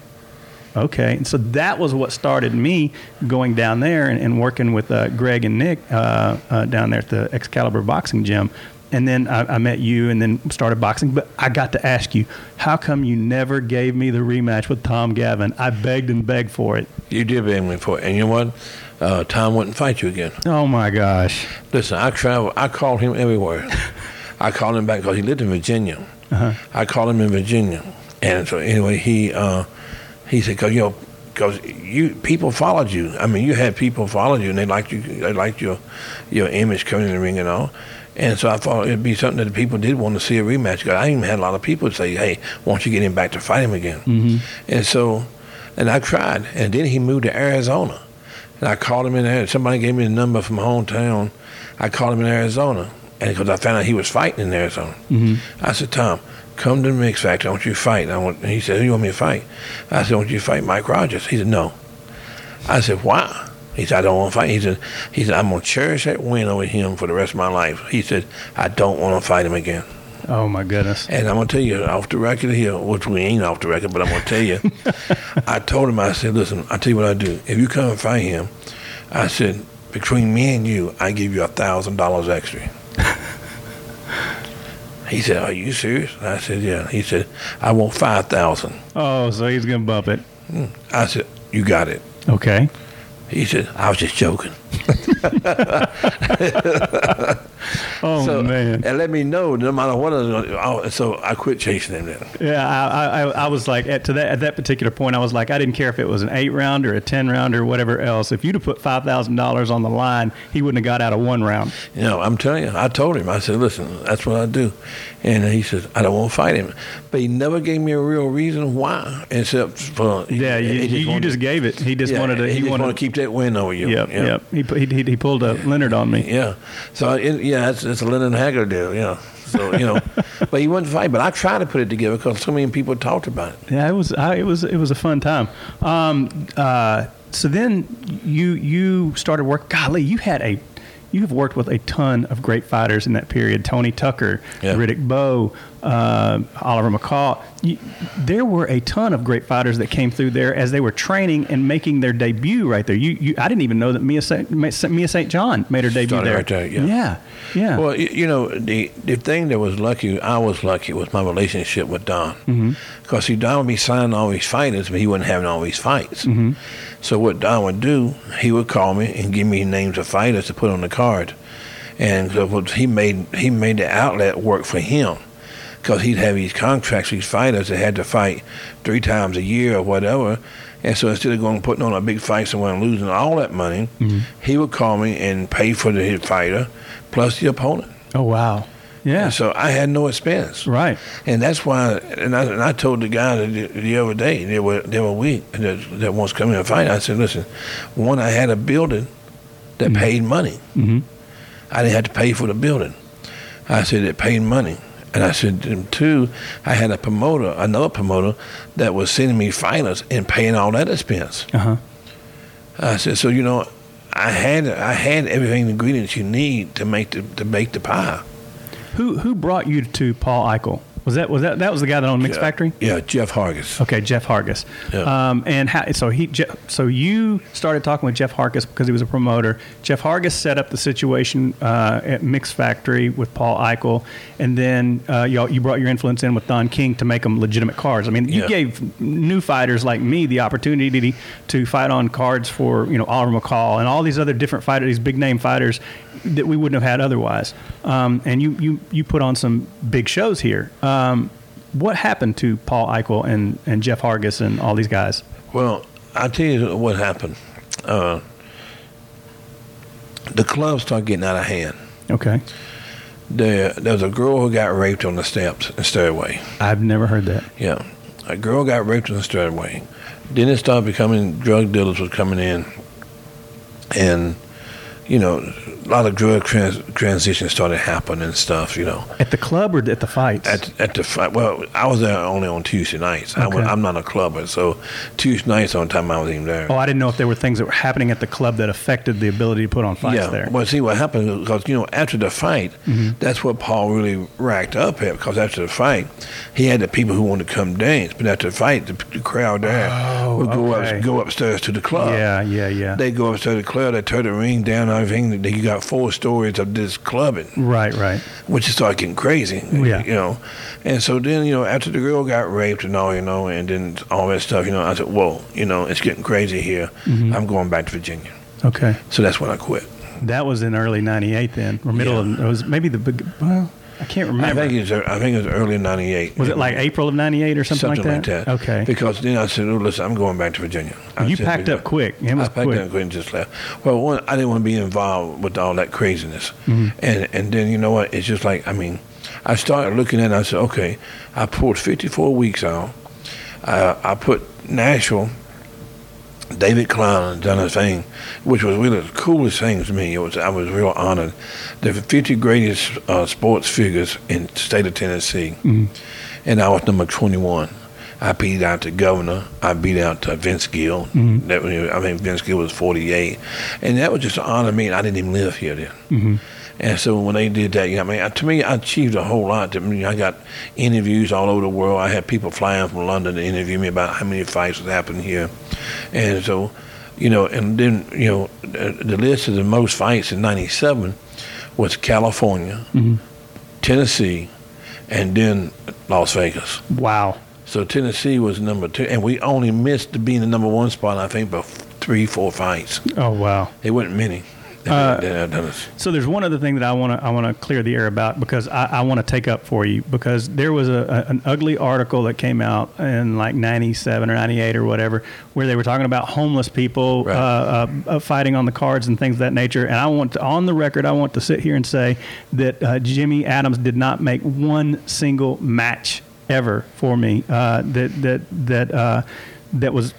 [SPEAKER 1] okay. And so that was what started me going down there and, and working with uh, Greg and Nick uh, uh, down there at the Excalibur Boxing Gym. And then I, I met you and then started boxing. But I got to ask you, how come you never gave me the rematch with Tom Gavin? I begged and begged for it.
[SPEAKER 5] You did beg me for it, and you know what? Uh, Tom wouldn't fight you again.
[SPEAKER 1] Oh my gosh.
[SPEAKER 5] Listen, I travel. I called him everywhere. I called him back because he lived in Virginia.
[SPEAKER 1] Uh-huh.
[SPEAKER 5] I called him in Virginia, and so anyway, he uh, he said, "Cause you know, cause you people followed you. I mean, you had people follow you, and they liked you. They liked your your image coming in the ring and all." And so I thought it'd be something that the people did want to see a rematch. 'Cause I even had a lot of people say, "Hey, why don't you get him back to fight him again?" Mm-hmm. And so, and I tried, and then he moved to Arizona. And I called him in there. Somebody gave me the number from hometown. I called him in Arizona, and because I found out he was fighting in Arizona, mm-hmm. I said, "Tom, come to the Mix Factory. I want you to fight." And, I want, and he said, "Who you want me to fight?" I said, "I want you to fight Mike Rodgers." He said, "No." I said, "Why?" He said, "I don't want to fight." He said, "He said I'm gonna cherish that win over him for the rest of my life." He said, "I don't want to fight him again."
[SPEAKER 1] Oh my goodness.
[SPEAKER 5] And I'm gonna tell you off the record here, which we ain't off the record, but I'm gonna tell you. I told him, I said, listen, I tell you what I do. If you come and fight him, I said, between me and you, I give you a thousand dollars extra. he said, Are you serious? I said, Yeah. He said, I want five thousand.
[SPEAKER 1] Oh, so he's gonna bump it. Mm.
[SPEAKER 5] I said, You got it.
[SPEAKER 1] Okay.
[SPEAKER 5] He said, I was just joking.
[SPEAKER 1] Oh
[SPEAKER 5] so,
[SPEAKER 1] man.
[SPEAKER 5] And let me know no matter what. I gonna- oh, so I quit chasing him then.
[SPEAKER 1] Yeah, I, I, I was like at to that at that particular point, I was like, I didn't care if it was an eight round or a ten round or whatever else. If you'd have put five thousand dollars on the line, he wouldn't have got out of one round.
[SPEAKER 5] You know, I'm telling you, I told him, I said, listen, that's what I do. And he says, I don't want to fight him. But he never gave me a real reason why, except for.
[SPEAKER 1] Yeah, you,
[SPEAKER 5] he
[SPEAKER 1] you, you just gave it. He just
[SPEAKER 5] yeah,
[SPEAKER 1] wanted to.
[SPEAKER 5] He,
[SPEAKER 1] He,
[SPEAKER 5] just
[SPEAKER 1] wanted
[SPEAKER 5] wanted to keep that win over you.
[SPEAKER 1] Yep,
[SPEAKER 5] yeah.
[SPEAKER 1] yep. He, he, he, he pulled a Leonard on me.
[SPEAKER 5] Yeah. So, it, yeah, it's, it's a Leonard Hagler deal, yeah. So, you know, but he wouldn't fight. But I tried to put it together because so many people talked about it.
[SPEAKER 1] Yeah, it was. I, it was. It was a fun time. Um, uh, so then you you started work. Golly, you had a. You have worked with a ton of great fighters in that period. Tony Tucker,
[SPEAKER 5] Yeah.
[SPEAKER 1] Riddick Bowe, uh, Oliver McCall. You, there were a ton of great fighters that came through there as they were training and making their debut right there. You, you I didn't even know that Mia St. Mia St. John made her debut
[SPEAKER 5] Started
[SPEAKER 1] there.
[SPEAKER 5] right there, yeah.
[SPEAKER 1] yeah, yeah.
[SPEAKER 5] Well, you, you know, the the thing that was lucky, I was lucky, was my relationship with Don.
[SPEAKER 1] Mm-hmm.
[SPEAKER 5] Because see, Don would be signing all these fighters, but he wasn't having all these fights.
[SPEAKER 1] Mm-hmm.
[SPEAKER 5] So what Don would do, he would call me and give me names of fighters to put on the card, and so he made he made the outlet work for him. Because he'd have these contracts, these fighters that had to fight three times a year or whatever. And so instead of going and putting on a big fight somewhere and losing all that money, mm-hmm. he would call me and pay for the fighter plus the opponent.
[SPEAKER 1] oh wow. Yeah.
[SPEAKER 5] And so I had no expense.
[SPEAKER 1] right.
[SPEAKER 5] And that's why, and I, and I told the guy the, the other day, they were, they were weak, that, that wants to come in and fight. I said, listen, one, I had a building that paid money.
[SPEAKER 1] Mhm.
[SPEAKER 5] I didn't have to pay for the building. I said, it paid money. And I said, two, I had a promoter, another promoter, that was sending me fighters and paying all that expense.
[SPEAKER 1] Uh huh.
[SPEAKER 5] I said, so you know, I had I had everything the ingredients you need to make the to make the pie.
[SPEAKER 1] Who who brought you to Paul Eichel? Was that was that that was the guy that owned Mix Factory?
[SPEAKER 5] Yeah, Jeff Hargis.
[SPEAKER 1] Okay, Jeff Hargis.
[SPEAKER 5] Yeah.
[SPEAKER 1] Um, and how, so he so you started talking with Jeff Hargis because he was a promoter. Jeff Hargis set up the situation uh, at Mix Factory with Paul Eichel, and then uh, you you brought your influence in with Don King to make them legitimate cards. I mean, you
[SPEAKER 5] Yeah.
[SPEAKER 1] gave new fighters like me the opportunity to fight on cards for you know Oliver McCall and all these other different fighters, these big name fighters that we wouldn't have had otherwise. Um, and you you you put on some big shows here. Um, what happened to Paul Eichel and, and Jeff Hargis and all these guys?
[SPEAKER 5] Well, I'll tell you what happened. Uh, the club started getting out of hand.
[SPEAKER 1] Okay.
[SPEAKER 5] There, there was a girl who got raped on the steps and Stairway.
[SPEAKER 1] I've never heard that.
[SPEAKER 5] Yeah, a girl got raped on the Stairway. Then it started becoming drug dealers was coming in, and you know, a lot of drug trans- transition started happening and stuff. You know,
[SPEAKER 1] At the club or at the fights?
[SPEAKER 5] at at the fight. Well, I was there only on Tuesday nights. I
[SPEAKER 1] Okay.
[SPEAKER 5] was, I'm not a clubber, so Tuesday nights on time I was even there.
[SPEAKER 1] oh, I didn't know if there were things that were happening at the club that affected the ability to put on fights
[SPEAKER 5] yeah.
[SPEAKER 1] there.
[SPEAKER 5] Well, see what happened because you know after the fight,
[SPEAKER 1] Mm-hmm.
[SPEAKER 5] that's what Paul really racked up at because after the fight, he had the people who wanted to come dance, but after the fight, the, the crowd there
[SPEAKER 1] Oh,
[SPEAKER 5] would go
[SPEAKER 1] okay.
[SPEAKER 5] up go upstairs to the club.
[SPEAKER 1] yeah, yeah, yeah.
[SPEAKER 5] They go upstairs to the club, they turn the ring down everything. Then you got four stories of this clubbing,
[SPEAKER 1] right, right.
[SPEAKER 5] which is started getting crazy.
[SPEAKER 1] Yeah.
[SPEAKER 5] You know. And so then, you know, after the girl got raped and all, you know, and then all that stuff, you know, I said, Whoa, you know, it's getting crazy here.
[SPEAKER 1] Mm-hmm.
[SPEAKER 5] I'm going back to Virginia.
[SPEAKER 1] Okay.
[SPEAKER 5] So that's when I quit.
[SPEAKER 1] That was in early 98 then, or middle
[SPEAKER 5] Yeah.
[SPEAKER 1] of, it was maybe the, big- well, I can't remember.
[SPEAKER 5] I think it's I think it was early '98.
[SPEAKER 1] was it like April of 98 or something,
[SPEAKER 5] something
[SPEAKER 1] like that? Okay.
[SPEAKER 5] Because then I said, "Oh, listen, I'm going back to Virginia."
[SPEAKER 1] You
[SPEAKER 5] said,
[SPEAKER 1] packed up quick. It was
[SPEAKER 5] I packed
[SPEAKER 1] quick.
[SPEAKER 5] up quick and just left. Well, one, I didn't want to be involved with all that craziness,
[SPEAKER 1] Mm-hmm.
[SPEAKER 5] and and then you know what? It's just like I mean, I started looking at. it and I said, "Okay, I pulled 54 weeks out. I, I put Nashville." David Klein done a thing, which was really the coolest thing to me. It was I was real honored. The 50 greatest uh, sports figures in the state of Tennessee, and I was number 21. I beat out the governor. I beat out uh, Vince Gill. That I mean, Vince Gill was 48, and that was just an honor to me. And I didn't even live here then. And so when they did that, you know, I mean, to me, I achieved a whole lot. I mean, I got interviews all over the world. I had people flying from London to interview me about how many fights had happened here, and so, you know, and then you know, the the list of the most fights in '97 was California, mm-hmm. Tennessee, and then Las Vegas.
[SPEAKER 1] wow.
[SPEAKER 5] So Tennessee was number two, and we only missed being the number one spot, I think, by three, four fights.
[SPEAKER 1] Oh, wow.
[SPEAKER 5] It wasn't many.
[SPEAKER 1] Uh,
[SPEAKER 5] that had done.
[SPEAKER 1] So there's one other thing that I want to I want to clear the air about because I, I want to take up for you because there was a, a, an ugly article that came out in like '97 or '98 or whatever where they were talking about homeless people
[SPEAKER 5] Right.
[SPEAKER 1] uh, uh, uh, fighting on the cards and things of that nature. And I want to, on the record, I want to sit here and say that uh, Jimmy Adams did not make one single match ever for me uh, that that that uh, that was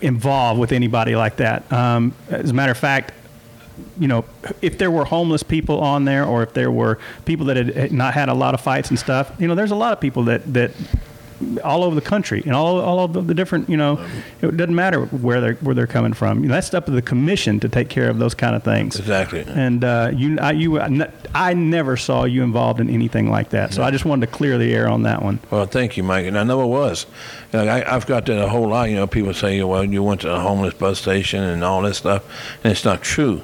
[SPEAKER 1] involved with anybody like that. Um, as a matter of fact, you know, if there were homeless people on there, or if there were people that had- not had a lot of fights and stuff, you know, there's a lot of people that that all over the country and all all of the different, you know, it doesn't matter where they're where they're coming from. You know, that's up to the commission to take care of those kind of things.
[SPEAKER 5] Exactly.
[SPEAKER 1] And uh, you, I, you, I never saw you involved in anything like that. So I just wanted to clear the air on that one.
[SPEAKER 5] Well, thank you, Mike. And I know it was. You know, I, I've got that a whole lot. You know, people say, well, you went to a homeless bus station and all that stuff. And it's not true.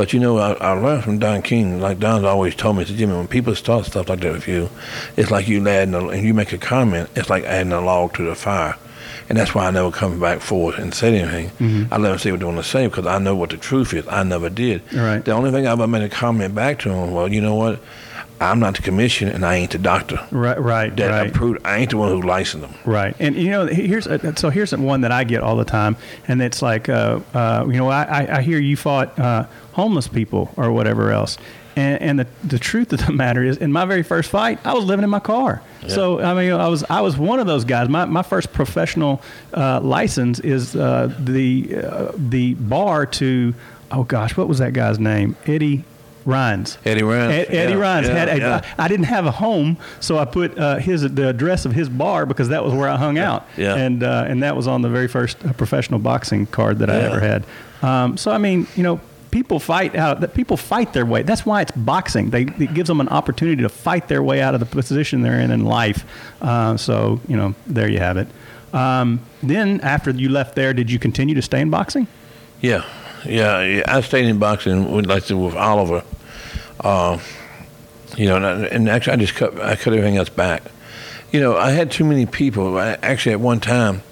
[SPEAKER 5] But, you know, I, I learned from Don King. Like Don's always told me, said, Jimmy, when people start stuff like that with you, it's like you adding, a, and you make a comment, it's like adding a log to the fire. And that's why I never come back forward and say anything. Mm-hmm. I let them say what they want to say because I know what the truth is. I never did.
[SPEAKER 1] Right.
[SPEAKER 5] The only thing I ever made a comment back to him, well, you know what? I'm not the commission and I ain't the doctor
[SPEAKER 1] Right, right,
[SPEAKER 5] that
[SPEAKER 1] right.
[SPEAKER 5] approved. I ain't the one who licensed them.
[SPEAKER 1] Right, and you know, here's uh, so here's one that I get all the time, and it's like, uh, uh, you know, I, I- hear you fought uh, homeless people or whatever else, and, and the the truth of the matter is, in my very first fight, I was living in my car. So I mean, I was I was one of those guys. My my first professional uh, license is uh, the uh, the bar to, oh gosh, what was that guy's name? Eddie. Rhines.
[SPEAKER 5] Eddie Rhines,
[SPEAKER 1] Ed- Eddie
[SPEAKER 5] yeah,
[SPEAKER 1] Rhines
[SPEAKER 5] yeah,
[SPEAKER 1] had a,
[SPEAKER 5] yeah.
[SPEAKER 1] I didn't have a home, so I put uh, his the address of his bar because that was where I hung out.
[SPEAKER 5] Yeah.
[SPEAKER 1] And uh, and that was on the very first uh, professional boxing card that I ever had. Um, so I mean, you know, people fight out. That people fight their way. That's why it's boxing. They it gives them an opportunity to fight their way out of the position they're in in life. Uh, so you know, there you have it. Um, then after you left there, did you continue to stay in boxing?
[SPEAKER 5] Yeah, yeah. yeah. I stayed in boxing with, like with Oliver. Uh, you know, and, I, and actually, I just cut. I cut everything else back. You know, I had too many people. I, actually, at one time,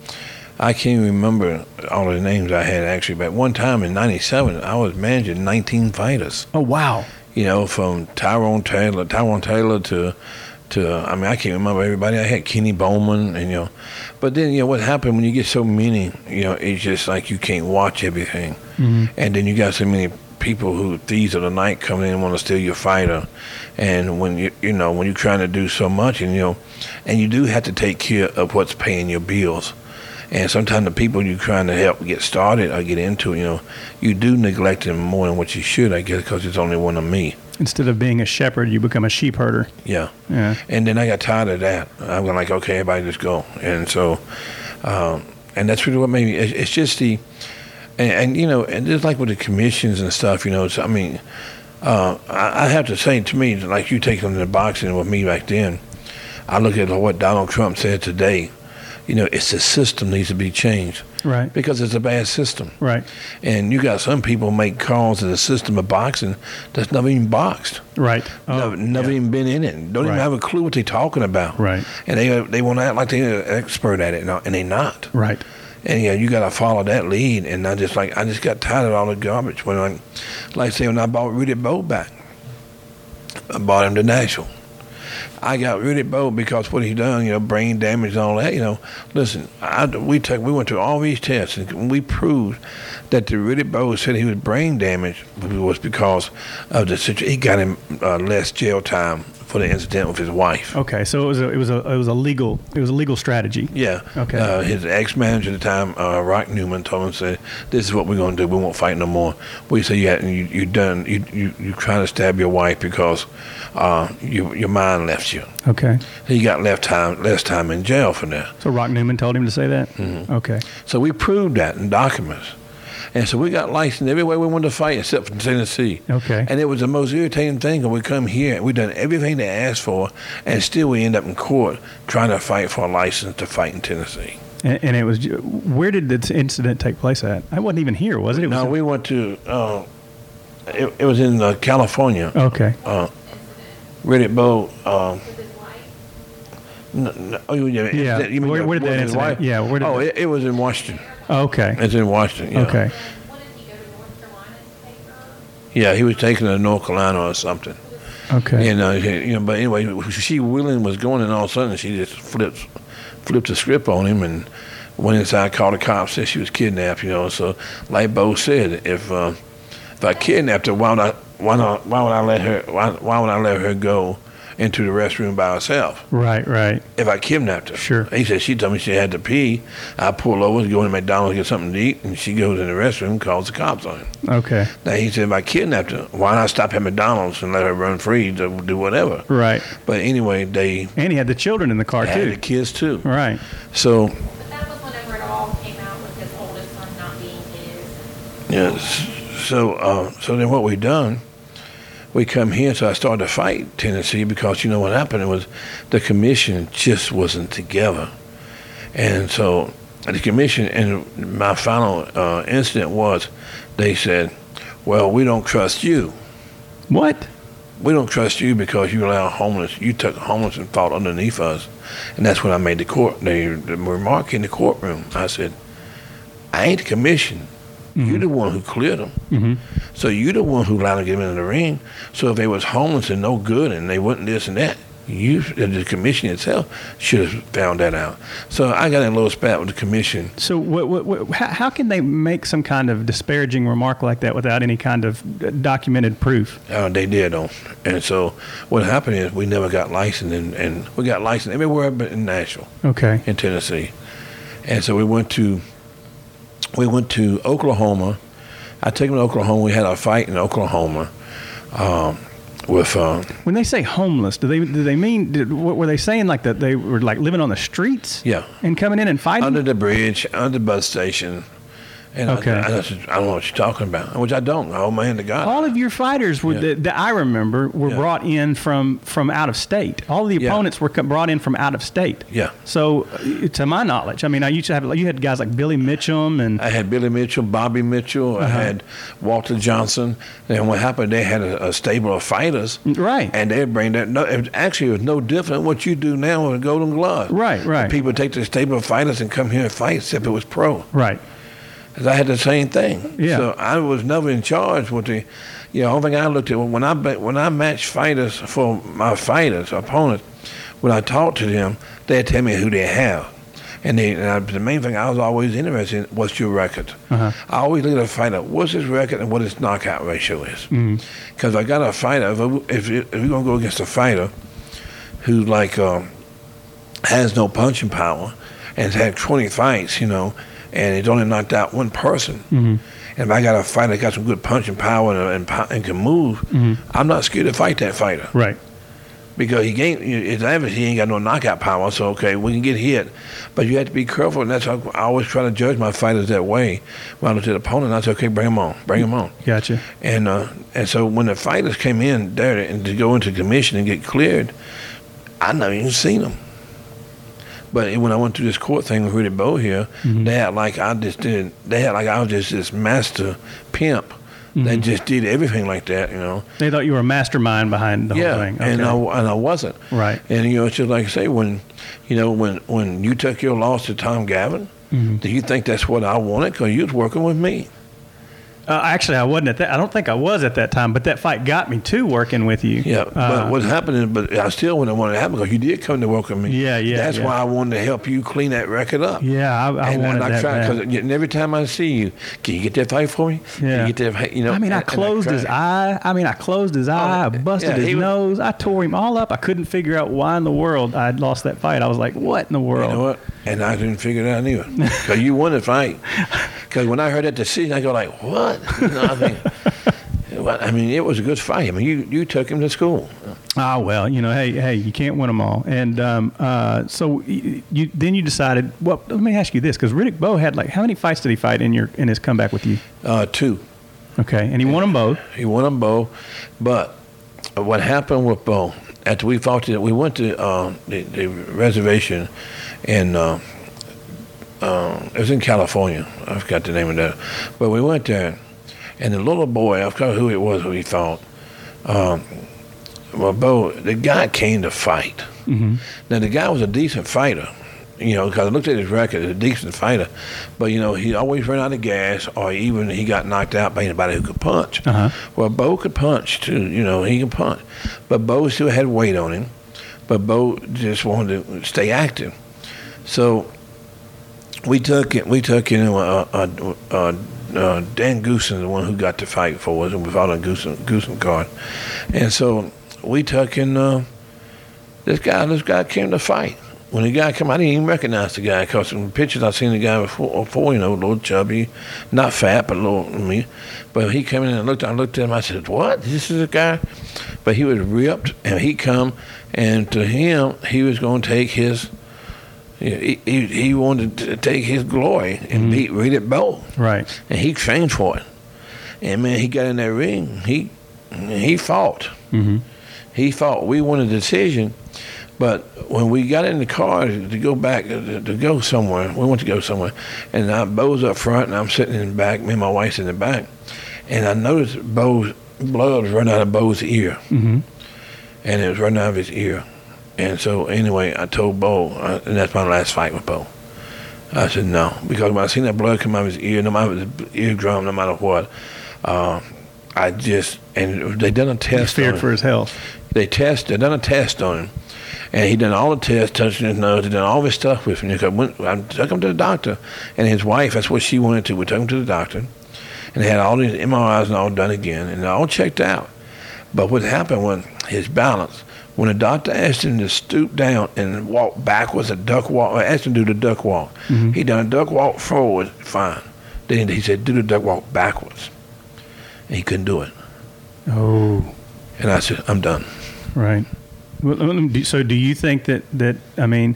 [SPEAKER 5] I can't even remember all the names I had. Actually, but one time in '97, I was managing 19 fighters.
[SPEAKER 1] Oh wow.
[SPEAKER 5] You know, from Tyrone Taylor, Tyrone Taylor to. To, I mean, I can't remember everybody. I had Kenny Bowman, and you know, but then you know what happened when you get so many, you know, it's just like you can't watch everything, mm-hmm. and then you got so many people who thieves of the night come in and want to steal your fighter, and when you you know when you're trying to do so much, and you know, and you do have to take care of what's paying your bills. And sometimes the people you're trying to help get started or get into, you know, you do neglect them more than what you should, I guess, because it's only one of me.
[SPEAKER 1] Instead of being a shepherd, you become a sheep herder.
[SPEAKER 5] Yeah.
[SPEAKER 1] Yeah.
[SPEAKER 5] And then I got tired of that. I was like, okay, everybody just go. And so, um, and that's really what made me. It's, just the, and, and you know, and just like with the commissions and stuff, you know. It's, I mean, uh, I, I have to say to me, like you taking the boxing with me back then, I look at what Donald Trump said today. You know, it's the system needs to be changed
[SPEAKER 1] Right.
[SPEAKER 5] because it's a bad system.
[SPEAKER 1] Right.
[SPEAKER 5] And you got some people make calls to the system of boxing that's never even boxed.
[SPEAKER 1] Right.
[SPEAKER 5] Oh, never, never even been in it. Don't
[SPEAKER 1] Oh, Right.
[SPEAKER 5] even have a clue what they're talking about.
[SPEAKER 1] Right.
[SPEAKER 5] And they uh, they want to act like they're an expert at it, and they're not.
[SPEAKER 1] Right.
[SPEAKER 5] And yeah, you got to follow that lead. And I just like I just got tired of all the garbage. When I, like say when I bought Rudy Bowe back, I bought him to Nashville. I got Rudy Bowe because what he done, you know, brain damage and all that. You know, listen, I, we took we went through all these tests and we proved that the Rudy Bowe said he was brain damaged was because of the situation. He got him uh, less jail time for the incident with his wife.
[SPEAKER 1] Okay. So it was a it was a it was a legal it was a legal strategy.
[SPEAKER 5] Yeah.
[SPEAKER 1] Okay.
[SPEAKER 5] Uh, his ex manager at the time, uh, Rock Newman, told him, "said This is what we're going to do. We won't fight no more." We said, "You you you done you you you trying to stab your wife because uh, you, your mind left you."
[SPEAKER 1] Okay.
[SPEAKER 5] He got left time less time in jail for that.
[SPEAKER 1] So Rock Newman told him to say that.
[SPEAKER 5] Mm-hmm.
[SPEAKER 1] Okay.
[SPEAKER 5] So we proved that in documents. And so we got licensed everywhere we wanted to fight except for Tennessee.
[SPEAKER 1] Okay.
[SPEAKER 5] And it was the most irritating thing when we come here and we've done everything they asked for, and still we end up in court trying to fight for a license to fight in Tennessee.
[SPEAKER 1] And, and it was where did this incident take place at? I wasn't even here, was it? it was
[SPEAKER 5] No, we went to. Uh, it, it was in uh, California.
[SPEAKER 1] Okay.
[SPEAKER 5] Uh, Riddick Bowe. Um, no, no, oh, yeah.
[SPEAKER 1] Yeah.
[SPEAKER 5] You mean
[SPEAKER 1] Where- where did that incident- yeah, where did
[SPEAKER 5] oh, it, it was in Washington.
[SPEAKER 1] Okay.
[SPEAKER 5] It's in Washington. Yeah.
[SPEAKER 1] Okay.
[SPEAKER 6] What did he go to North Carolina to take her?
[SPEAKER 5] Yeah, he was taking her to North Carolina or something.
[SPEAKER 1] Okay.
[SPEAKER 5] And uh, you know, but anyway, she willing was going, and all of a sudden she just flipped, flipped the script on him, and went inside, called the cops, said she was kidnapped. You know, so like Bowe said, if uh, if I kidnapped her, why would I why not why would I let her why why would I let her go into the restroom by herself?
[SPEAKER 1] Right. Right.
[SPEAKER 5] If I kidnapped her,
[SPEAKER 1] Sure.
[SPEAKER 5] He said she told me she had to pee. I pull over, go to McDonald's, get something to eat, and she goes in the restroom, calls the cops on him.
[SPEAKER 1] Okay.
[SPEAKER 5] Now he said if I kidnapped her, why not stop at McDonald's and let her run free to do whatever?
[SPEAKER 1] Right.
[SPEAKER 5] But anyway, they
[SPEAKER 1] And he had the children in the car
[SPEAKER 5] had
[SPEAKER 1] too.
[SPEAKER 5] the kids too.
[SPEAKER 1] Right.
[SPEAKER 5] So
[SPEAKER 6] But that was whenever it all came out with his oldest son not being his.
[SPEAKER 5] yes, so uh, so then what we done? We come here, so I started to fight Tennessee because you know what happened it was the commission just wasn't together, and so the commission and my final uh, incident was they said, "Well, we don't trust you.
[SPEAKER 1] What?
[SPEAKER 5] We don't trust you because you allow homeless. You took homeless and fought underneath us." And that's when I made the court the, the remark in the courtroom. I said, "I ain't the commission. You're the one who cleared them.
[SPEAKER 1] Mm-hmm.
[SPEAKER 5] So you're the one who allowed them to get them into the ring. So if they was homeless and no good and they wasn't this and that, you the commission itself should have found that out. So I got in a little spat with the commission.
[SPEAKER 1] So what, what, what, how, how can they make some kind of disparaging remark like that without any kind of documented proof?
[SPEAKER 5] Uh, they did though, and so what happened is we never got licensed, and, and we got licensed everywhere but in Nashville.
[SPEAKER 1] Okay.
[SPEAKER 5] in Tennessee, and so we went to we went to Oklahoma. I took him to Oklahoma. We had a fight in Oklahoma um, with uh,
[SPEAKER 1] When they say homeless, do they do they mean did, what were they saying like that they were like living on the streets?
[SPEAKER 5] Yeah.
[SPEAKER 1] And coming in and fighting?
[SPEAKER 5] under the bridge, under the bus station. And
[SPEAKER 1] Okay.
[SPEAKER 5] I, I, said, I don't know what you're talking about, which I don't. I my hand to God.
[SPEAKER 1] all of your fighters were
[SPEAKER 5] Yeah.
[SPEAKER 1] that, that I remember were
[SPEAKER 5] Yeah.
[SPEAKER 1] brought in from from out of state. All the
[SPEAKER 5] Yeah.
[SPEAKER 1] opponents were co- brought in from out of state.
[SPEAKER 5] Yeah.
[SPEAKER 1] So, uh, to my knowledge, I mean, I used to have you had guys like Billy Mitchum and
[SPEAKER 5] I had Billy Mitchell, Bobby Mitchell. I
[SPEAKER 1] Uh-huh.
[SPEAKER 5] had Walter Johnson. And what happened? They had a, a stable of fighters,
[SPEAKER 1] right,
[SPEAKER 5] and they bring that. No, it, actually, it was no different than what you do now with a Golden Glove.
[SPEAKER 1] Right, right.
[SPEAKER 5] People take the stable of fighters and come here and fight, except it was pro.
[SPEAKER 1] right,
[SPEAKER 5] I had the same thing.
[SPEAKER 1] Yeah.
[SPEAKER 5] So I was never in charge with the, you know, only thing I looked at when I when I matched fighters for my fighters opponents, when I talked to them, they'd tell me who they have, And, they, and I, the main thing I was always interested in was your record.
[SPEAKER 1] Uh-huh.
[SPEAKER 5] I always look at a fighter, what's his record and what his knockout ratio is.
[SPEAKER 1] Mm-hmm.
[SPEAKER 5] Because I got a fighter, if, if, if we're going to go against a fighter who, like, um, has no punching power and has had 20 fights, you know, and he's only knocked out one person.
[SPEAKER 1] Mm-hmm.
[SPEAKER 5] And if I got a fighter that got some good punching power and, and, and can move, I'm not scared to fight that fighter
[SPEAKER 1] Mm-hmm. Right.
[SPEAKER 5] because he ain't his he ain't got no knockout power. So okay, we can get hit, but you have to be careful, and that's how I always try to judge my fighters that way. When I look at the opponent, I say, okay, bring him on, bring him on.
[SPEAKER 1] Gotcha.
[SPEAKER 5] And uh, and so when the fighters came in there and to go into commission and get cleared, I never even seen them. But when I went through this court thing with Rudy Bowe here, they had like I just did. They had like I was just this master pimp. They just did everything like that, you know.
[SPEAKER 1] They thought you were a mastermind behind the
[SPEAKER 5] yeah,
[SPEAKER 1] whole thing.
[SPEAKER 5] and I and I wasn't.
[SPEAKER 1] Right.
[SPEAKER 5] And you know, it's just like I say when, you know, when when you took your loss to Tom Gavin,
[SPEAKER 1] Mm-hmm.
[SPEAKER 5] do you think that's what I wanted? Because you was working with me.
[SPEAKER 1] Uh, actually, I wasn't at that. I don't think I was at that time, but that fight got me to working with you.
[SPEAKER 5] Yeah,
[SPEAKER 1] Uh,
[SPEAKER 5] but what's happening? But I still wouldn't want to happen because you did come to work with me.
[SPEAKER 1] Yeah, yeah,
[SPEAKER 5] That's
[SPEAKER 1] yeah.
[SPEAKER 5] why I wanted to help you clean that record up.
[SPEAKER 1] yeah, I, I
[SPEAKER 5] and,
[SPEAKER 1] wanted
[SPEAKER 5] and I
[SPEAKER 1] that.
[SPEAKER 5] because every time I see you, can you get that fight for me? Can
[SPEAKER 1] Yeah.
[SPEAKER 5] you get that? You know,
[SPEAKER 1] I mean, I closed his eye. I mean, I closed his eye. I busted
[SPEAKER 5] yeah,
[SPEAKER 1] his
[SPEAKER 5] was-
[SPEAKER 1] nose. I tore him all up. I couldn't figure out why in the world I'd lost that fight. I was like, what in the world?
[SPEAKER 5] You know what? And I didn't figure it out either. Because you won the fight. Because when I heard that decision, I go like, what? You know, I think, well, I mean, it was a good fight. I mean, you, you took him to school.
[SPEAKER 1] Ah, well, you know, hey, hey, you can't win them all. And um, uh, so you, you then you decided. Well, let me ask you this, because Riddick Bowe had like how many fights did he fight in your in his comeback with you?
[SPEAKER 5] Uh, two.
[SPEAKER 1] Okay, and he won them both.
[SPEAKER 5] He won them both. But what happened with Bowe, after we fought it, we went to uh, the, the reservation in, uh, it was in California. I forgot the name of that. But we went there, and the little boy, I forgot who it was who he fought. Um, well, Bowe, the guy came to fight. Now, the guy was a decent fighter. You know, because I looked at his record, he's a decent fighter. But, you know, he always ran out of gas, or even he got knocked out by anybody who could punch.
[SPEAKER 1] Uh-huh.
[SPEAKER 5] Well, Bowe could punch, too. You know, he can punch. But Bowe still had weight on him. But Bowe just wanted to stay active. So we took it. We took you uh, uh, uh, uh, Dan Goossen, the one who got the fight for us, and we fought on Goossen card, and so we took in uh, this guy. This guy came to fight. When the guy came, I didn't even recognize the guy because in the pictures I seen the guy before, before you know, a little chubby, not fat, but a little me. But he came in and looked. I looked at him. I said, "What? This is a guy?" But he was ripped, and he come, and to him, he was going to take his. He, he, he wanted to take his glory and beat Riddick Bowe
[SPEAKER 1] Right.
[SPEAKER 5] and he trained for it. And man, he got in that ring. He he fought.
[SPEAKER 1] Mhm.
[SPEAKER 5] He fought. We won a decision, but when we got in the car to go back to, to go somewhere, we went to go somewhere, and I, Bowe's up front, and I'm sitting in the back. Me and my wife's in the back, and I noticed Bowe's blood was running out of Bowe's ear,
[SPEAKER 1] Mhm.
[SPEAKER 5] and it was running out of his ear. And so anyway, I told Bowe, uh, and that's my last fight with Bowe. I said no because when I seen that blood come out of his ear, no matter his eardrum, no matter what, uh, I just and they done a test.
[SPEAKER 1] He feared
[SPEAKER 5] on
[SPEAKER 1] for
[SPEAKER 5] him.
[SPEAKER 1] his health.
[SPEAKER 5] They test. They done a test on him, and he done all the tests, touching his nose. They done all this stuff with him. I went- I took him to the doctor, and his wife. That's what she wanted to. We took him to the doctor, and they had all these MRIs and all done again, and all checked out. But what happened was his balance. When the doctor asked him to stoop down and walk backwards, a duck walk, I asked him to do the duck walk. He done a duck walk forward, fine. Then he said, do the duck walk backwards. And he couldn't do it.
[SPEAKER 1] Oh,
[SPEAKER 5] And I said, I'm done.
[SPEAKER 1] right. Well, let me- do- So, do you think that that I mean,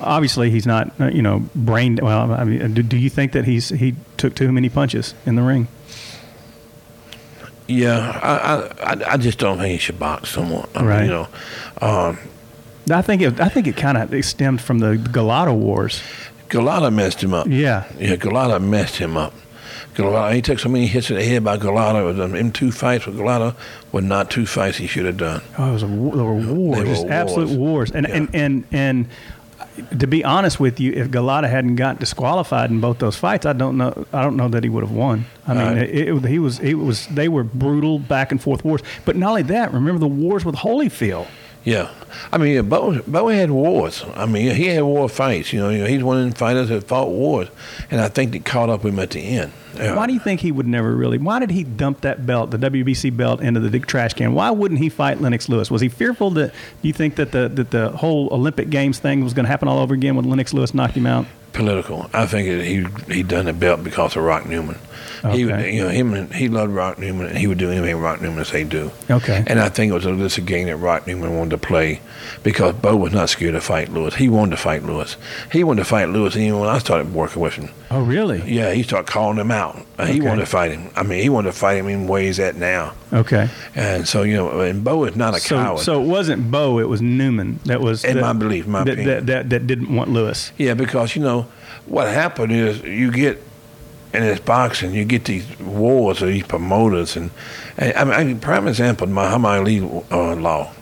[SPEAKER 1] obviously he's not uh, you know brain. Well, I mean, do, do you think that he's he took too many punches in the ring?
[SPEAKER 5] Yeah, I, I, I- just don't think he should box someone. I mean,
[SPEAKER 1] Right.
[SPEAKER 5] you know, um,
[SPEAKER 1] I think it, I think it kind of stemmed from the Golota wars.
[SPEAKER 5] Golota messed him up.
[SPEAKER 1] Yeah.
[SPEAKER 5] Yeah, Golota messed him up. Golota, he took so many hits in the head by Golota. It was, um, them two fights with Golota were not two fights he should have done.
[SPEAKER 1] Oh, it was a, war- there were wars,
[SPEAKER 5] They were
[SPEAKER 1] just absolute
[SPEAKER 5] wars.
[SPEAKER 1] wars. And,
[SPEAKER 5] Yeah.
[SPEAKER 1] and and and to be honest with you, if Golota hadn't got disqualified in both those fights, I don't know. I don't know that he would have won. I mean,
[SPEAKER 5] Right.
[SPEAKER 1] it, it- he was. It was. They were brutal back and forth wars. But not only that. Remember the wars with Holyfield.
[SPEAKER 5] Yeah, I mean, Bowe, Bowe had wars. I mean, he had war fights. You know, you know, he's one of the fighters that fought wars, and I think they caught up with him at the end. Yeah.
[SPEAKER 1] Why do you think he would never really? Why did he dump that belt, the WBC belt, into the trash can? Why wouldn't he fight Lennox Lewis? Was he fearful that you think that the that the whole Olympic Games thing was going to happen all over again when Lennox Lewis knocked him out?
[SPEAKER 5] Political? I think it, he he done the belt because of Rock Newman. He would,
[SPEAKER 1] Okay.
[SPEAKER 5] you know, him and he loved Rock Newman, and he would do anything Rock Newman say do.
[SPEAKER 1] Okay.
[SPEAKER 5] And I think it was a, just a game that Rock Newman wanted to play because Bowe was not scared to fight Lewis. He wanted to fight Lewis. He wanted to fight Lewis even when I started working with him.
[SPEAKER 1] Oh, really?
[SPEAKER 5] Yeah, he started calling him out. Uh, He wanted to fight him. I mean, he wanted to fight him in where he's at now.
[SPEAKER 1] Okay.
[SPEAKER 5] And so, you know, and Bowe is not a
[SPEAKER 1] So,
[SPEAKER 5] coward.
[SPEAKER 1] so it wasn't Bowe, it was Newman that was
[SPEAKER 5] In
[SPEAKER 1] that-
[SPEAKER 5] my belief, my
[SPEAKER 1] that,
[SPEAKER 5] opinion.
[SPEAKER 1] that, that, that didn't want Lewis.
[SPEAKER 5] Yeah, because you know what happened is you get in this boxing, you get these wars of these promoters, and, and I mean, I prime example, Muhammad Ali uh, law.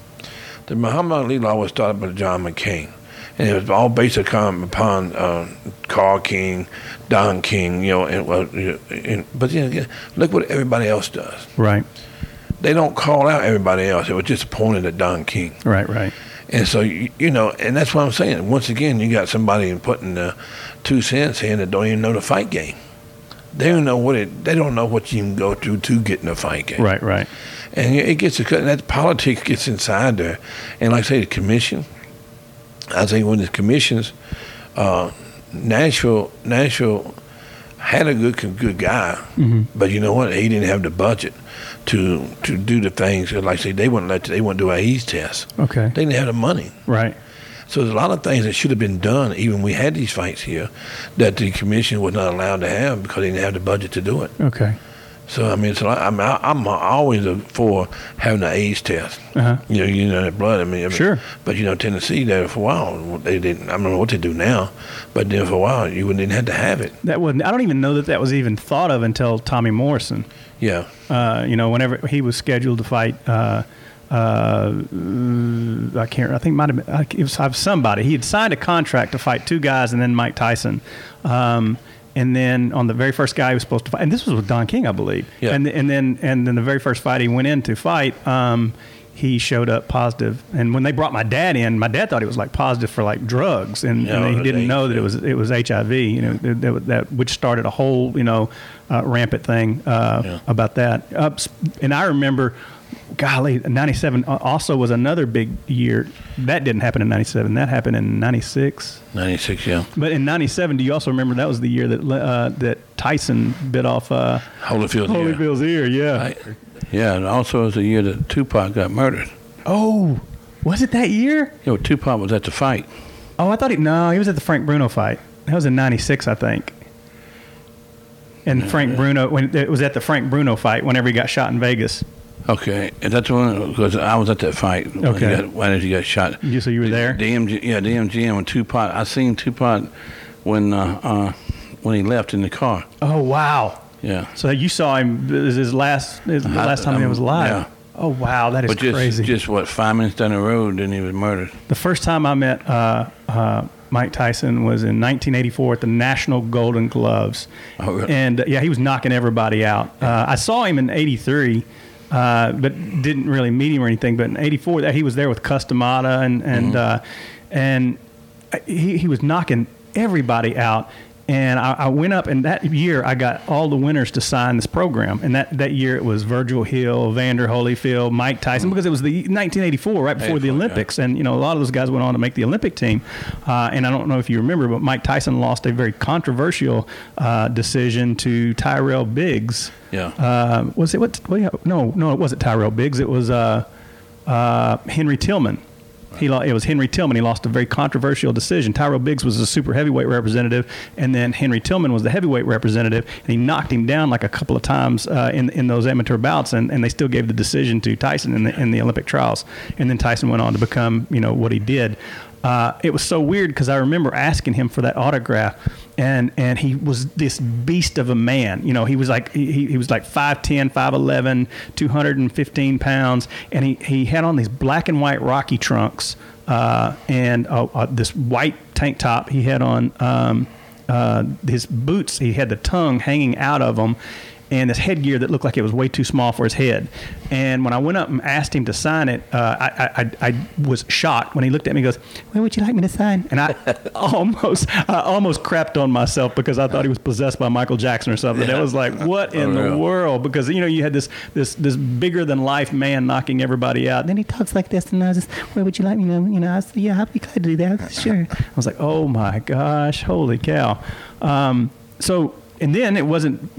[SPEAKER 5] The Muhammad Ali law was started by John McCain, and it was all based upon, upon uh, Carl King, Don King, you know, and, you- and but you know, look what everybody else does.
[SPEAKER 1] Right.
[SPEAKER 5] They don't call out everybody else. It was just pointed at Don King.
[SPEAKER 1] Right. Right.
[SPEAKER 5] And so you, you know, and that's what I'm saying. Once again, you got somebody putting the two cents in that don't even know the fight game. They don't know what it. They don't know what you can go through to get in a fight game.
[SPEAKER 1] Right. Right.
[SPEAKER 5] And it gets that politics gets inside there. And like I say, the commission. I think when the commissions, uh, Nashville, Nashville had a good good guy, but you know what? He didn't have the budget to to do the things. Like I say, they wouldn't let they wouldn't do a E's test.
[SPEAKER 1] Okay.
[SPEAKER 5] They didn't have the money.
[SPEAKER 1] Right.
[SPEAKER 5] So there's a lot of things that should have been done, even we had these fights here, that the commission was not allowed to have because they didn't have the budget to do it.
[SPEAKER 1] Okay.
[SPEAKER 5] So I mean, it's a lot, I'm I'm always for having an AIDS test.
[SPEAKER 1] Uh-huh.
[SPEAKER 5] You know, you know that blood. I mean, I mean,
[SPEAKER 1] Sure.
[SPEAKER 5] But you know, Tennessee there for a while they didn't. I don't know what they do now, but then for a while you wouldn't even have to have it.
[SPEAKER 1] That wasn't. I don't even know that that was even thought of until Tommy Morrison.
[SPEAKER 5] Yeah.
[SPEAKER 1] Uh, you know, whenever he was scheduled to fight, uh, uh, I can't. I think it might have been. I- It was somebody. He had signed a contract to fight two guys, and then Mike Tyson. Um, and then on the very first guy he was supposed to fight, and this was with Don King, I believe.
[SPEAKER 5] Yeah.
[SPEAKER 1] And and then and then the very first fight he went in to fight, um, he showed up positive. And when they brought my dad in, my dad thought he was like positive for like drugs, and,
[SPEAKER 5] Yeah,
[SPEAKER 1] and he didn't know that it was it was HIV. You know that, that, that which started a whole you know uh, rampant thing uh,
[SPEAKER 5] Yeah.
[SPEAKER 1] about that. Uh, and I remember, golly, '97 also was another big year. That didn't happen in '97. That happened in '96.
[SPEAKER 5] Ninety six. Yeah.
[SPEAKER 1] But in '97, do you also remember that was the year that uh, that Tyson bit off uh,
[SPEAKER 5] Holyfield. yeah.
[SPEAKER 1] Holyfield's ear? Yeah.
[SPEAKER 5] Right. Yeah, and also it was the year that Tupac got murdered.
[SPEAKER 1] Oh, was it that year?
[SPEAKER 5] You know, Tupac was at the fight.
[SPEAKER 1] Oh, I thought he no, he was at the Frank Bruno fight. That was in '96, I think. And Frank Bruno, when it was at the Frank Bruno fight, whenever he got shot in Vegas.
[SPEAKER 5] Okay, that's the one because I was at that fight. When
[SPEAKER 1] Okay.
[SPEAKER 5] he got, when he got shot.
[SPEAKER 1] You so you were there?
[SPEAKER 5] DMG, yeah, DMG and when Tupac. I seen Tupac when uh, uh, when he left in the car.
[SPEAKER 1] Oh wow!
[SPEAKER 5] Yeah,
[SPEAKER 1] So you saw him his last his, the last time he
[SPEAKER 5] um,
[SPEAKER 1] was alive.
[SPEAKER 5] yeah.
[SPEAKER 1] Oh wow, that is
[SPEAKER 5] but just
[SPEAKER 1] crazy.
[SPEAKER 5] just what five minutes down the road, then he was murdered.
[SPEAKER 1] the first time I met uh, uh, Mike Tyson was in 1984 at the National Golden Gloves,
[SPEAKER 5] Oh, really?
[SPEAKER 1] and uh, yeah, he was knocking everybody out. Uh, I saw him in '83. Uh, but didn't really meet him or anything. But in '84, that he was there with Cus D'Amato, and and
[SPEAKER 5] Mm-hmm.
[SPEAKER 1] uh, and he, he was knocking everybody out. And I, I went up, and that year I got all the winners to sign this program. And that, that year it was Virgil Hill, Evander Holyfield, Mike Tyson, because it was the 1984, right before the
[SPEAKER 5] 84, yeah.
[SPEAKER 1] Olympics. And you know, a lot of those guys went on to make the Olympic team. Uh, and I don't know if you remember, but Mike Tyson lost a very controversial uh, decision to Tyrell Biggs.
[SPEAKER 5] Yeah.
[SPEAKER 1] Uh, was it what? what no, no, it wasn't Tyrell Biggs. It was uh, uh, Henry Tillman. He it was Henry Tillman. He lost a very controversial decision. Tyrell Biggs was a super heavyweight representative, and then Henry Tillman was the heavyweight representative, and he knocked him down like a couple of times uh, in in those amateur bouts, and, and they still gave the decision to Tyson in the in the Olympic trials, and then Tyson went on to become you know what he did. Uh, it was so weird because I remember asking him for that autograph, and and he was this beast of a man. You know, he was like he, he was like 5'10", 5'11", 215 pounds, and he, he had on these black and white Rocky trunks uh, and uh, uh, this white tank top. He had on um, uh, his boots. He had the tongue hanging out of them. And this headgear that looked like it was way too small for his head. And when I went up and asked him to sign it, uh, I, I, I, I was shocked when he looked at me and goes, Where would you like me to sign? And I almost I almost crapped on myself because I thought he was possessed by Michael Jackson or something. It was like, What in
[SPEAKER 5] Oh,
[SPEAKER 1] the
[SPEAKER 5] yeah.
[SPEAKER 1] world? Because, you know, you had this, this, this bigger than life man knocking everybody out. And then he talks like this, and I was just, Where would you like me to? You know, I said, Yeah, I'd be glad to do that. Sure. I was like, Oh my gosh, holy cow. Um, so, and then it wasn't,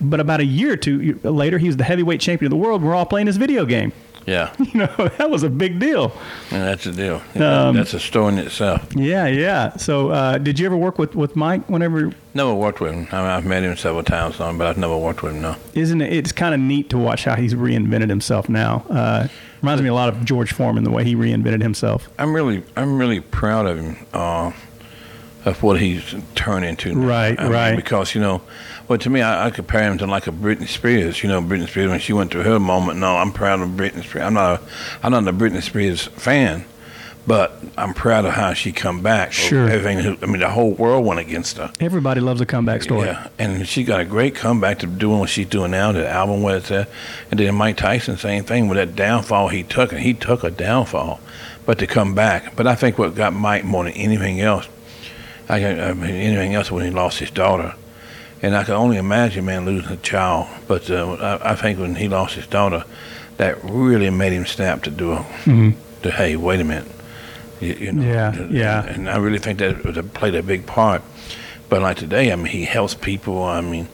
[SPEAKER 1] but about a year or two later, he was the heavyweight champion of the world. We're all playing his video game.
[SPEAKER 5] Yeah,
[SPEAKER 1] You know, that was a big deal.
[SPEAKER 5] and that's the deal.
[SPEAKER 1] Um,
[SPEAKER 5] that's a story in itself.
[SPEAKER 1] Yeah, yeah. So, uh, did you ever work with, with Mike whenever?
[SPEAKER 5] Never worked with him. I mean, I've met him several times, but I've never worked with him. No.
[SPEAKER 1] Isn't it? It's kind of neat to watch how he's reinvented himself now. Uh, reminds me a lot of George Foreman, the way he reinvented himself.
[SPEAKER 5] I'm really, I'm really proud of him. Uh, of what he's turned into. now.
[SPEAKER 1] Right,
[SPEAKER 5] I mean,
[SPEAKER 1] right.
[SPEAKER 5] because you know, well, to me, I, I compare him to like a Britney Spears. You know, Britney Spears when she went through her moment. No, I'm proud of Britney Spears. I'm not, a, I'm not a Britney Spears fan, but I'm proud of how she come back.
[SPEAKER 1] Sure.
[SPEAKER 5] Everything. I mean, the whole world went against her.
[SPEAKER 1] Everybody loves a comeback story.
[SPEAKER 5] Yeah, and she got a great comeback to doing what she's doing now. The album where it's at, and then Mike Tyson, same thing with that downfall he took, and he took a downfall, but to come back. But I think what got Mike more than anything else, I, I mean anything else when he lost his daughter, and I can only imagine man losing a child. But uh, I, I think when he lost his daughter, that really made him snap to do a, to hey, wait a minute. You, you know,
[SPEAKER 1] Yeah,
[SPEAKER 5] and-
[SPEAKER 1] yeah.
[SPEAKER 5] and I really think that played a big part. But like today, I mean, he helps people. I mean,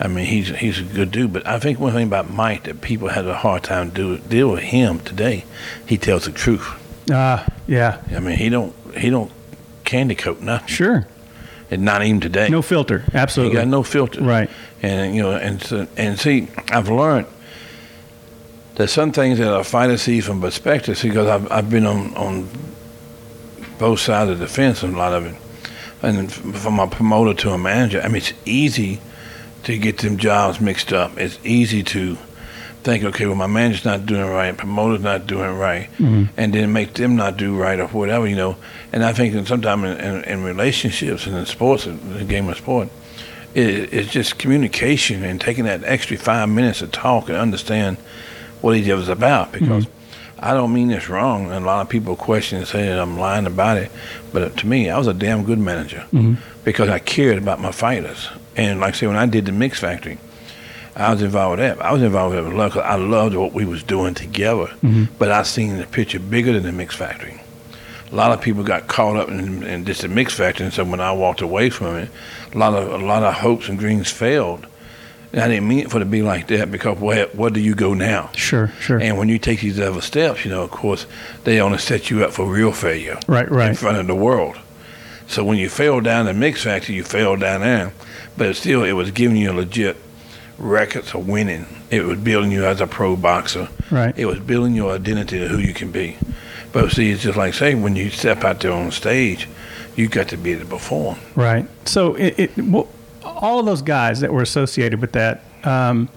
[SPEAKER 5] I mean, he's he's a good dude. But I think one thing about Mike that people have a hard time do deal with him today. He tells the truth.
[SPEAKER 1] Ah, yeah.
[SPEAKER 5] I mean, he don't he don't candy coat nothing,
[SPEAKER 1] Sure.
[SPEAKER 5] And not even today.
[SPEAKER 1] No filter. Absolutely.
[SPEAKER 5] got no filter.
[SPEAKER 1] Right.
[SPEAKER 5] And you know, and so, and see, I've learned there's some things that a fighter sees from perspective because I've I've been on on both sides of the fence a lot of it, and from a promoter to a manager. I mean, it's easy to get them jobs mixed up. It's easy to think, okay, well, my manager's not doing right, promoter's not doing right, mm-hmm. and then make them not do right or whatever, you know. And I think sometimes in, in, in relationships and in sports, in the game of sport, it, it's just communication and taking that extra five minutes to talk and understand what each other's about. Because mm-hmm. I don't mean this wrong, and a lot of people question and say that I'm lying about it, but to me, I was a damn good manager mm-hmm. because I cared about my fighters. And like I say, when I did the Mix Factory, I was involved with that. I was involved with it with love 'cause I loved what we was doing together. Mm-hmm. But I seen the picture bigger than the Mix Factory. A lot of people got caught up in, in just the Mix Factory, and so when I walked away from it, a lot of a lot of hopes and dreams failed. And I didn't mean it for it to be like that because where where do you go now?
[SPEAKER 1] Sure. Sure.
[SPEAKER 5] And when you take these other steps, you know, of course, they only set you up for real failure
[SPEAKER 1] right. Right.
[SPEAKER 5] In front of the world. So when you fail down the mix factory, you fail down there. But still, it was giving you a legit records of winning. It was building you as a pro boxer.
[SPEAKER 1] Right.
[SPEAKER 5] It was building your identity of who you can be. But see, it's just like say when you step out there on stage, you got to be able to perform.
[SPEAKER 1] Right. So it, it well, all of those guys that were associated with that, um,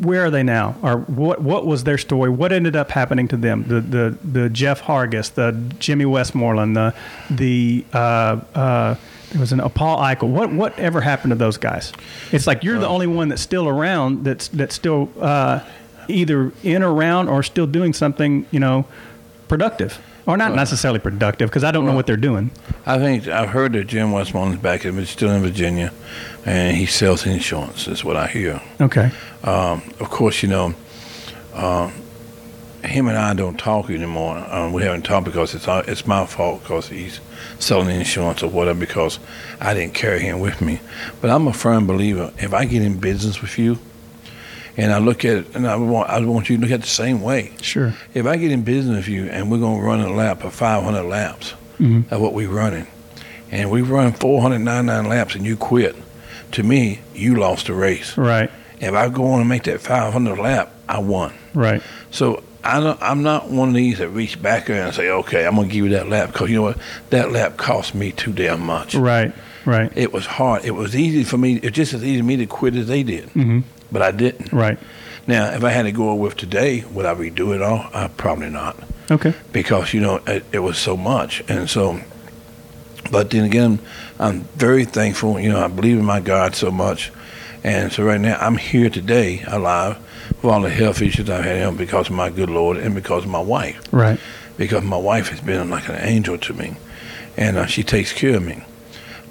[SPEAKER 1] where are they now? Or what what was their story? What ended up happening to them? The the, the Jeff Hargis, the Jimmy Westmoreland, the the uh, uh, there was an Paul Eichel. What whatever happened to those guys? It's like you're the only one that's still around. That's that's still uh, either in or around or still doing something. You know, productive or not necessarily productive because I don't know what they're doing.
[SPEAKER 5] I think I've heard that Jim Westmoreland's back, but he's still in Virginia, and he sells insurance. Is what I hear.
[SPEAKER 1] Okay.
[SPEAKER 5] Um, of course, you know, um, him and I don't talk anymore. Um, we haven't talked because it's our- it's my fault because he's selling insurance or whatever because I didn't carry him with me. But I'm a firm believer. If I get in business with you, and I look at it, and I want I want you to look at it the same way.
[SPEAKER 1] Sure.
[SPEAKER 5] If I get in business with you and we're gonna run a lap of 500 laps
[SPEAKER 1] Mm-hmm.
[SPEAKER 5] of what we're running, and we run 499 laps and you quit, to me you lost the race.
[SPEAKER 1] Right.
[SPEAKER 5] If I go on and make that 500 lap, I won.
[SPEAKER 1] Right.
[SPEAKER 5] So I don't, I'm not one of these that reach back there and say, okay, I'm going to give you that lap because you know what? That lap cost me too damn much.
[SPEAKER 1] Right. Right.
[SPEAKER 5] It was hard. It was easy for me. It's just as easy for me to quit as they did. Mm-hmm. But I didn't.
[SPEAKER 1] Right.
[SPEAKER 5] Now, if I had to go with today, would I redo it all? Uh, probably not
[SPEAKER 1] Okay.
[SPEAKER 5] because you know it, it was so much and so but then again i'm very thankful you know i believe in my god so much And so right now, I'm here today alive with all the health issues I've had because of my good Lord and because of my wife.
[SPEAKER 1] Right.
[SPEAKER 5] Because my wife has been like an angel to me, and uh, she takes care of me.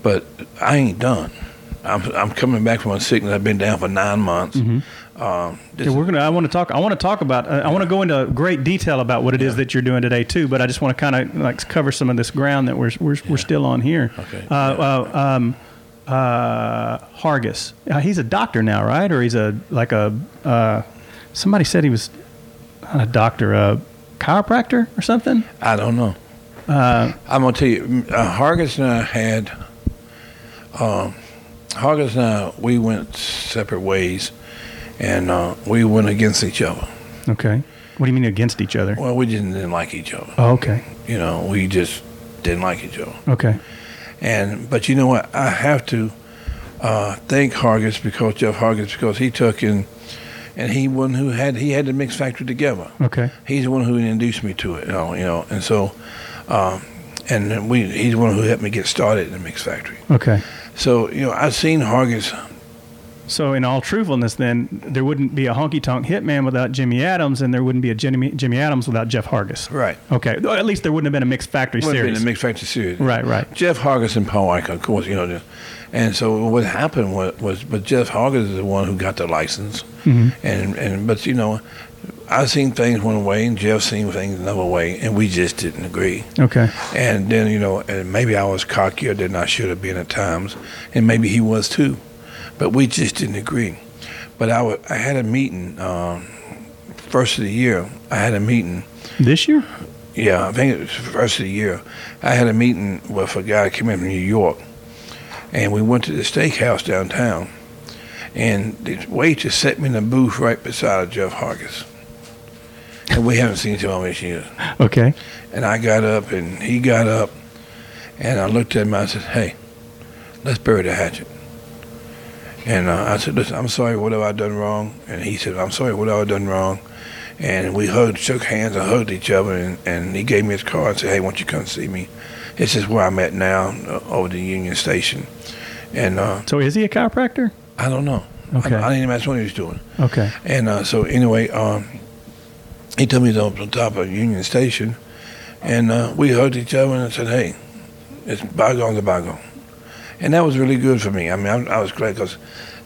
[SPEAKER 5] But I ain't done. I'm, I'm coming back from a sickness. I've been down for nine months. Um,
[SPEAKER 1] Mm-hmm. Yeah, we're gonna. I want to talk. I want to talk about. Uh, I want to go into great detail about what it is that you're doing today too. But I just want to kind of like cover some of this ground that we're we're, we're still on here.
[SPEAKER 5] Okay.
[SPEAKER 1] Uh, uh, um, uh, Hargis. Uh, he's a doctor now, right? Or he's a like a. Uh, somebody said he was not a doctor, a chiropractor or something.
[SPEAKER 5] I don't know.
[SPEAKER 1] Uh,
[SPEAKER 5] I'm gonna tell you, uh, Hargis and I had, um, Hargis and I, we went separate ways, and uh, we went against each other.
[SPEAKER 1] okay. What do you mean against each other?
[SPEAKER 5] Well, we just didn't like each other.
[SPEAKER 1] Oh, okay.
[SPEAKER 5] You know, we just didn't like each other.
[SPEAKER 1] Okay.
[SPEAKER 5] And but you know what? I have to uh, thank Hargis because Jeff Hargis because he took in, and he one who had he had the mix factory together.
[SPEAKER 1] Okay.
[SPEAKER 5] He's the one who introduced me to it. You know, you know and so, um, and we he's the one who helped me get started in the mix factory.
[SPEAKER 1] Okay.
[SPEAKER 5] So you know, I've seen Hargis.
[SPEAKER 1] So, in all truthfulness, then there wouldn't be a honky tonk hitman without Jimmy Adams, and there wouldn't be a Jimmy, Jimmy Adams without Jeff Hargis.
[SPEAKER 5] Right.
[SPEAKER 1] Okay. At least there wouldn't have been a mixed factory
[SPEAKER 5] Would have been
[SPEAKER 1] series.
[SPEAKER 5] the mix factory series.
[SPEAKER 1] Right, right.
[SPEAKER 5] Jeff Hargis and Paul Eicher, of course, you know. And so what happened was, was but Jeff Hargis is the one who got the license.
[SPEAKER 1] Mm-hmm.
[SPEAKER 5] And and but you know, I seen things one way and Jeff seen things another way, and we just didn't agree.
[SPEAKER 1] Okay.
[SPEAKER 5] And then you know, and maybe I was cockier than I should have been at times, and maybe he was too, but we just didn't agree. But I I had a meeting um, first of the year. I had a meeting.
[SPEAKER 1] This year?
[SPEAKER 5] Yeah, I think it was the first of the year. I had a meeting with a guy that came in from New York, and we went to the steakhouse downtown. And the waitress set me in the booth right beside Jeff Hargis. And we haven't seen each other in years.
[SPEAKER 1] Okay.
[SPEAKER 5] And I got up, and he got up, and I looked at him. And I said, "Hey, let's bury the hatchet." And uh, I said, "Listen, I'm sorry. What have I done wrong?" And he said, "I'm sorry. What have I done wrong?" And we hugged, shook hands, and hugged each other. And, and he gave me his card and said, "Hey, why don't you come see me?" This is where I'm at now, uh, over the Union Station. And uh,
[SPEAKER 1] So, is he a chiropractor?
[SPEAKER 5] I don't know.
[SPEAKER 1] Okay.
[SPEAKER 5] I, I didn't even ask what he was doing.
[SPEAKER 1] Okay.
[SPEAKER 5] And uh, so anyway, um, he took me up on top of Union Station, and uh, we hugged each other and I said, "Hey, it's bygones are bygone," and that was really good for me. I mean, I, I was glad because,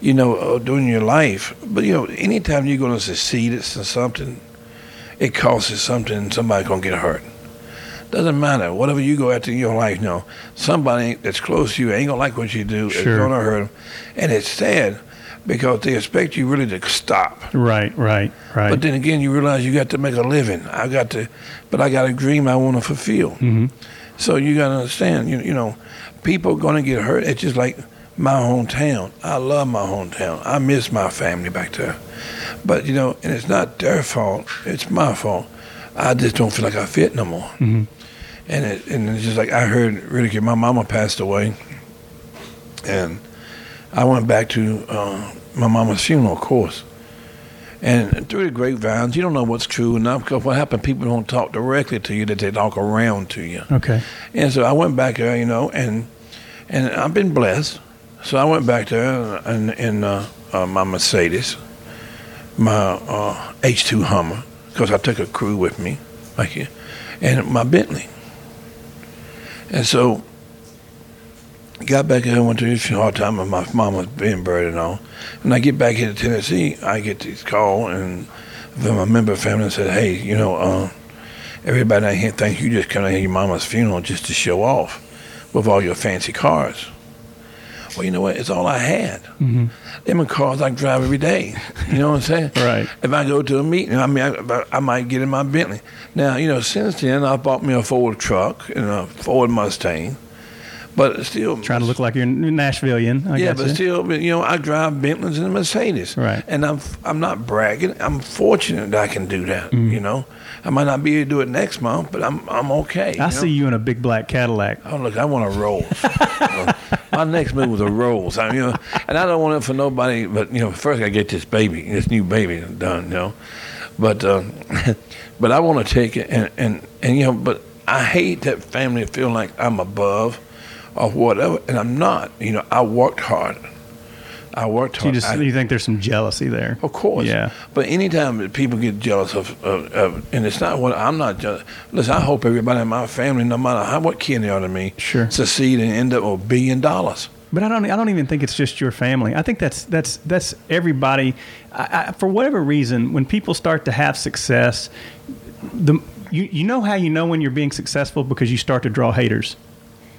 [SPEAKER 5] you know, uh, during your life, but you know, anytime you're going to succeed at something, it costs you something. Somebody's going to get hurt. Doesn't matter. Whatever you go after in your life, you know, somebody that's close to you ain't gonna like what you do.
[SPEAKER 1] Sure.
[SPEAKER 5] It's gonna hurt them, and it's sad because they expect you really to stop.
[SPEAKER 1] Right, right, right.
[SPEAKER 5] But then again, you realize you got to make a living. I got to, but I got a dream I want to fulfill.
[SPEAKER 1] Mhm.
[SPEAKER 5] So you got to understand, you, you know, people are going to get hurt. It's just like my hometown. I love my hometown. I miss my family back there. But, you know, and it's not their fault. It's my fault. I just don't feel like I fit no more.
[SPEAKER 1] Mhm.
[SPEAKER 5] And, it, and it's just like I heard really. My mama passed away. And I went back to uh, my mama's funeral, of course. And through the grapevines, you don't know what's true and not because what happened, people don't talk directly to you, that they talk around to you.
[SPEAKER 1] okay.
[SPEAKER 5] And so I went back there, you know, and and I've been blessed. So I went back there in, in uh, uh, my Mercedes, my uh, H2 Hummer, because I took a crew with me, like you, and my Bentley. And so got back here, went to this hard time with my mama's being buried and all. And I get back here to Tennessee, I get this call and from a member of the family and said, hey, you know, uh, everybody out here thinks you just come to your mama's funeral just to show off with all your fancy cars. Well, you know what? It's all I had.
[SPEAKER 1] Mm-hmm.
[SPEAKER 5] Them cars I drive every day. You know what I'm saying?
[SPEAKER 1] Right.
[SPEAKER 5] If I go to a meeting, I mean, I, I might get in my Bentley. Now, you know, since then, I bought me a Ford truck and a Ford Mustang. But still,
[SPEAKER 1] Trying to look like you're Nashvilleian. I
[SPEAKER 5] yeah, but still, you know, I drive Bentleys and Mercedes,
[SPEAKER 1] Right.
[SPEAKER 5] And I'm I'm not bragging. I'm fortunate that I can do that.
[SPEAKER 1] Mm-hmm.
[SPEAKER 5] You know, I might not be able to do it next month, but I'm I'm okay.
[SPEAKER 1] I
[SPEAKER 5] you
[SPEAKER 1] see
[SPEAKER 5] know?
[SPEAKER 1] you in a big black Cadillac.
[SPEAKER 5] Oh look, I want a Rolls. My next move was a Rolls. I mean, you know, and I don't want it for nobody. But you know, first I get this baby, this new baby done. You know, but uh, but I want to take it and and and you know, but I hate that family feel like I'm above or whatever, and I'm not. You know, I worked hard I worked
[SPEAKER 1] So you
[SPEAKER 5] hard.
[SPEAKER 1] just
[SPEAKER 5] I-
[SPEAKER 1] you think there's some jealousy there?
[SPEAKER 5] Of course.
[SPEAKER 1] Yeah.
[SPEAKER 5] But anytime that people get jealous of, of, of and it's not what I'm not jealous. Listen, I hope everybody in my family, no matter how what kin they are to me,
[SPEAKER 1] Sure.
[SPEAKER 5] succeed and end up with a billion dollars.
[SPEAKER 1] But I don't. I don't even think it's just your family. I think that's that's that's everybody. I, I, for whatever reason, when people start to have success, the you you know how you know when you're being successful because you start to draw haters,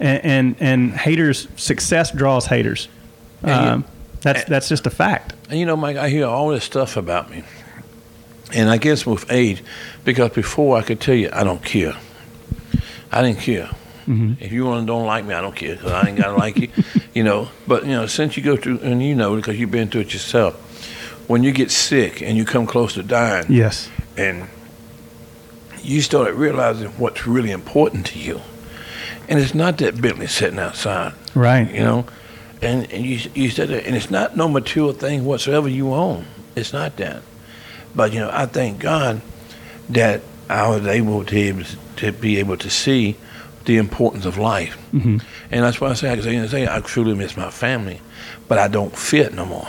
[SPEAKER 1] and and, and haters success draws haters.
[SPEAKER 5] And you-
[SPEAKER 1] Um, that's that's just a fact.
[SPEAKER 5] And you know, Mike, I hear all this stuff about me. And I guess with age, because before I could tell you, I don't care. I didn't care. If you want to don't like me, I don't care because I ain't got to like you, you know. But, you know, since you go through, and you know, because you've been through it yourself, when you get sick and you come close to dying,
[SPEAKER 1] Yes.
[SPEAKER 5] and you started realizing what's really important to you. And it's not that Bentley sitting outside
[SPEAKER 1] Right.
[SPEAKER 5] you know, and, and you you said that, and it's not no material thing whatsoever you own. It's not that, but you know, I thank God that I was able to to be able to see the importance of life,
[SPEAKER 1] Mm-hmm.
[SPEAKER 5] and that's why I say I can say I truly miss my family, but I don't fit no more.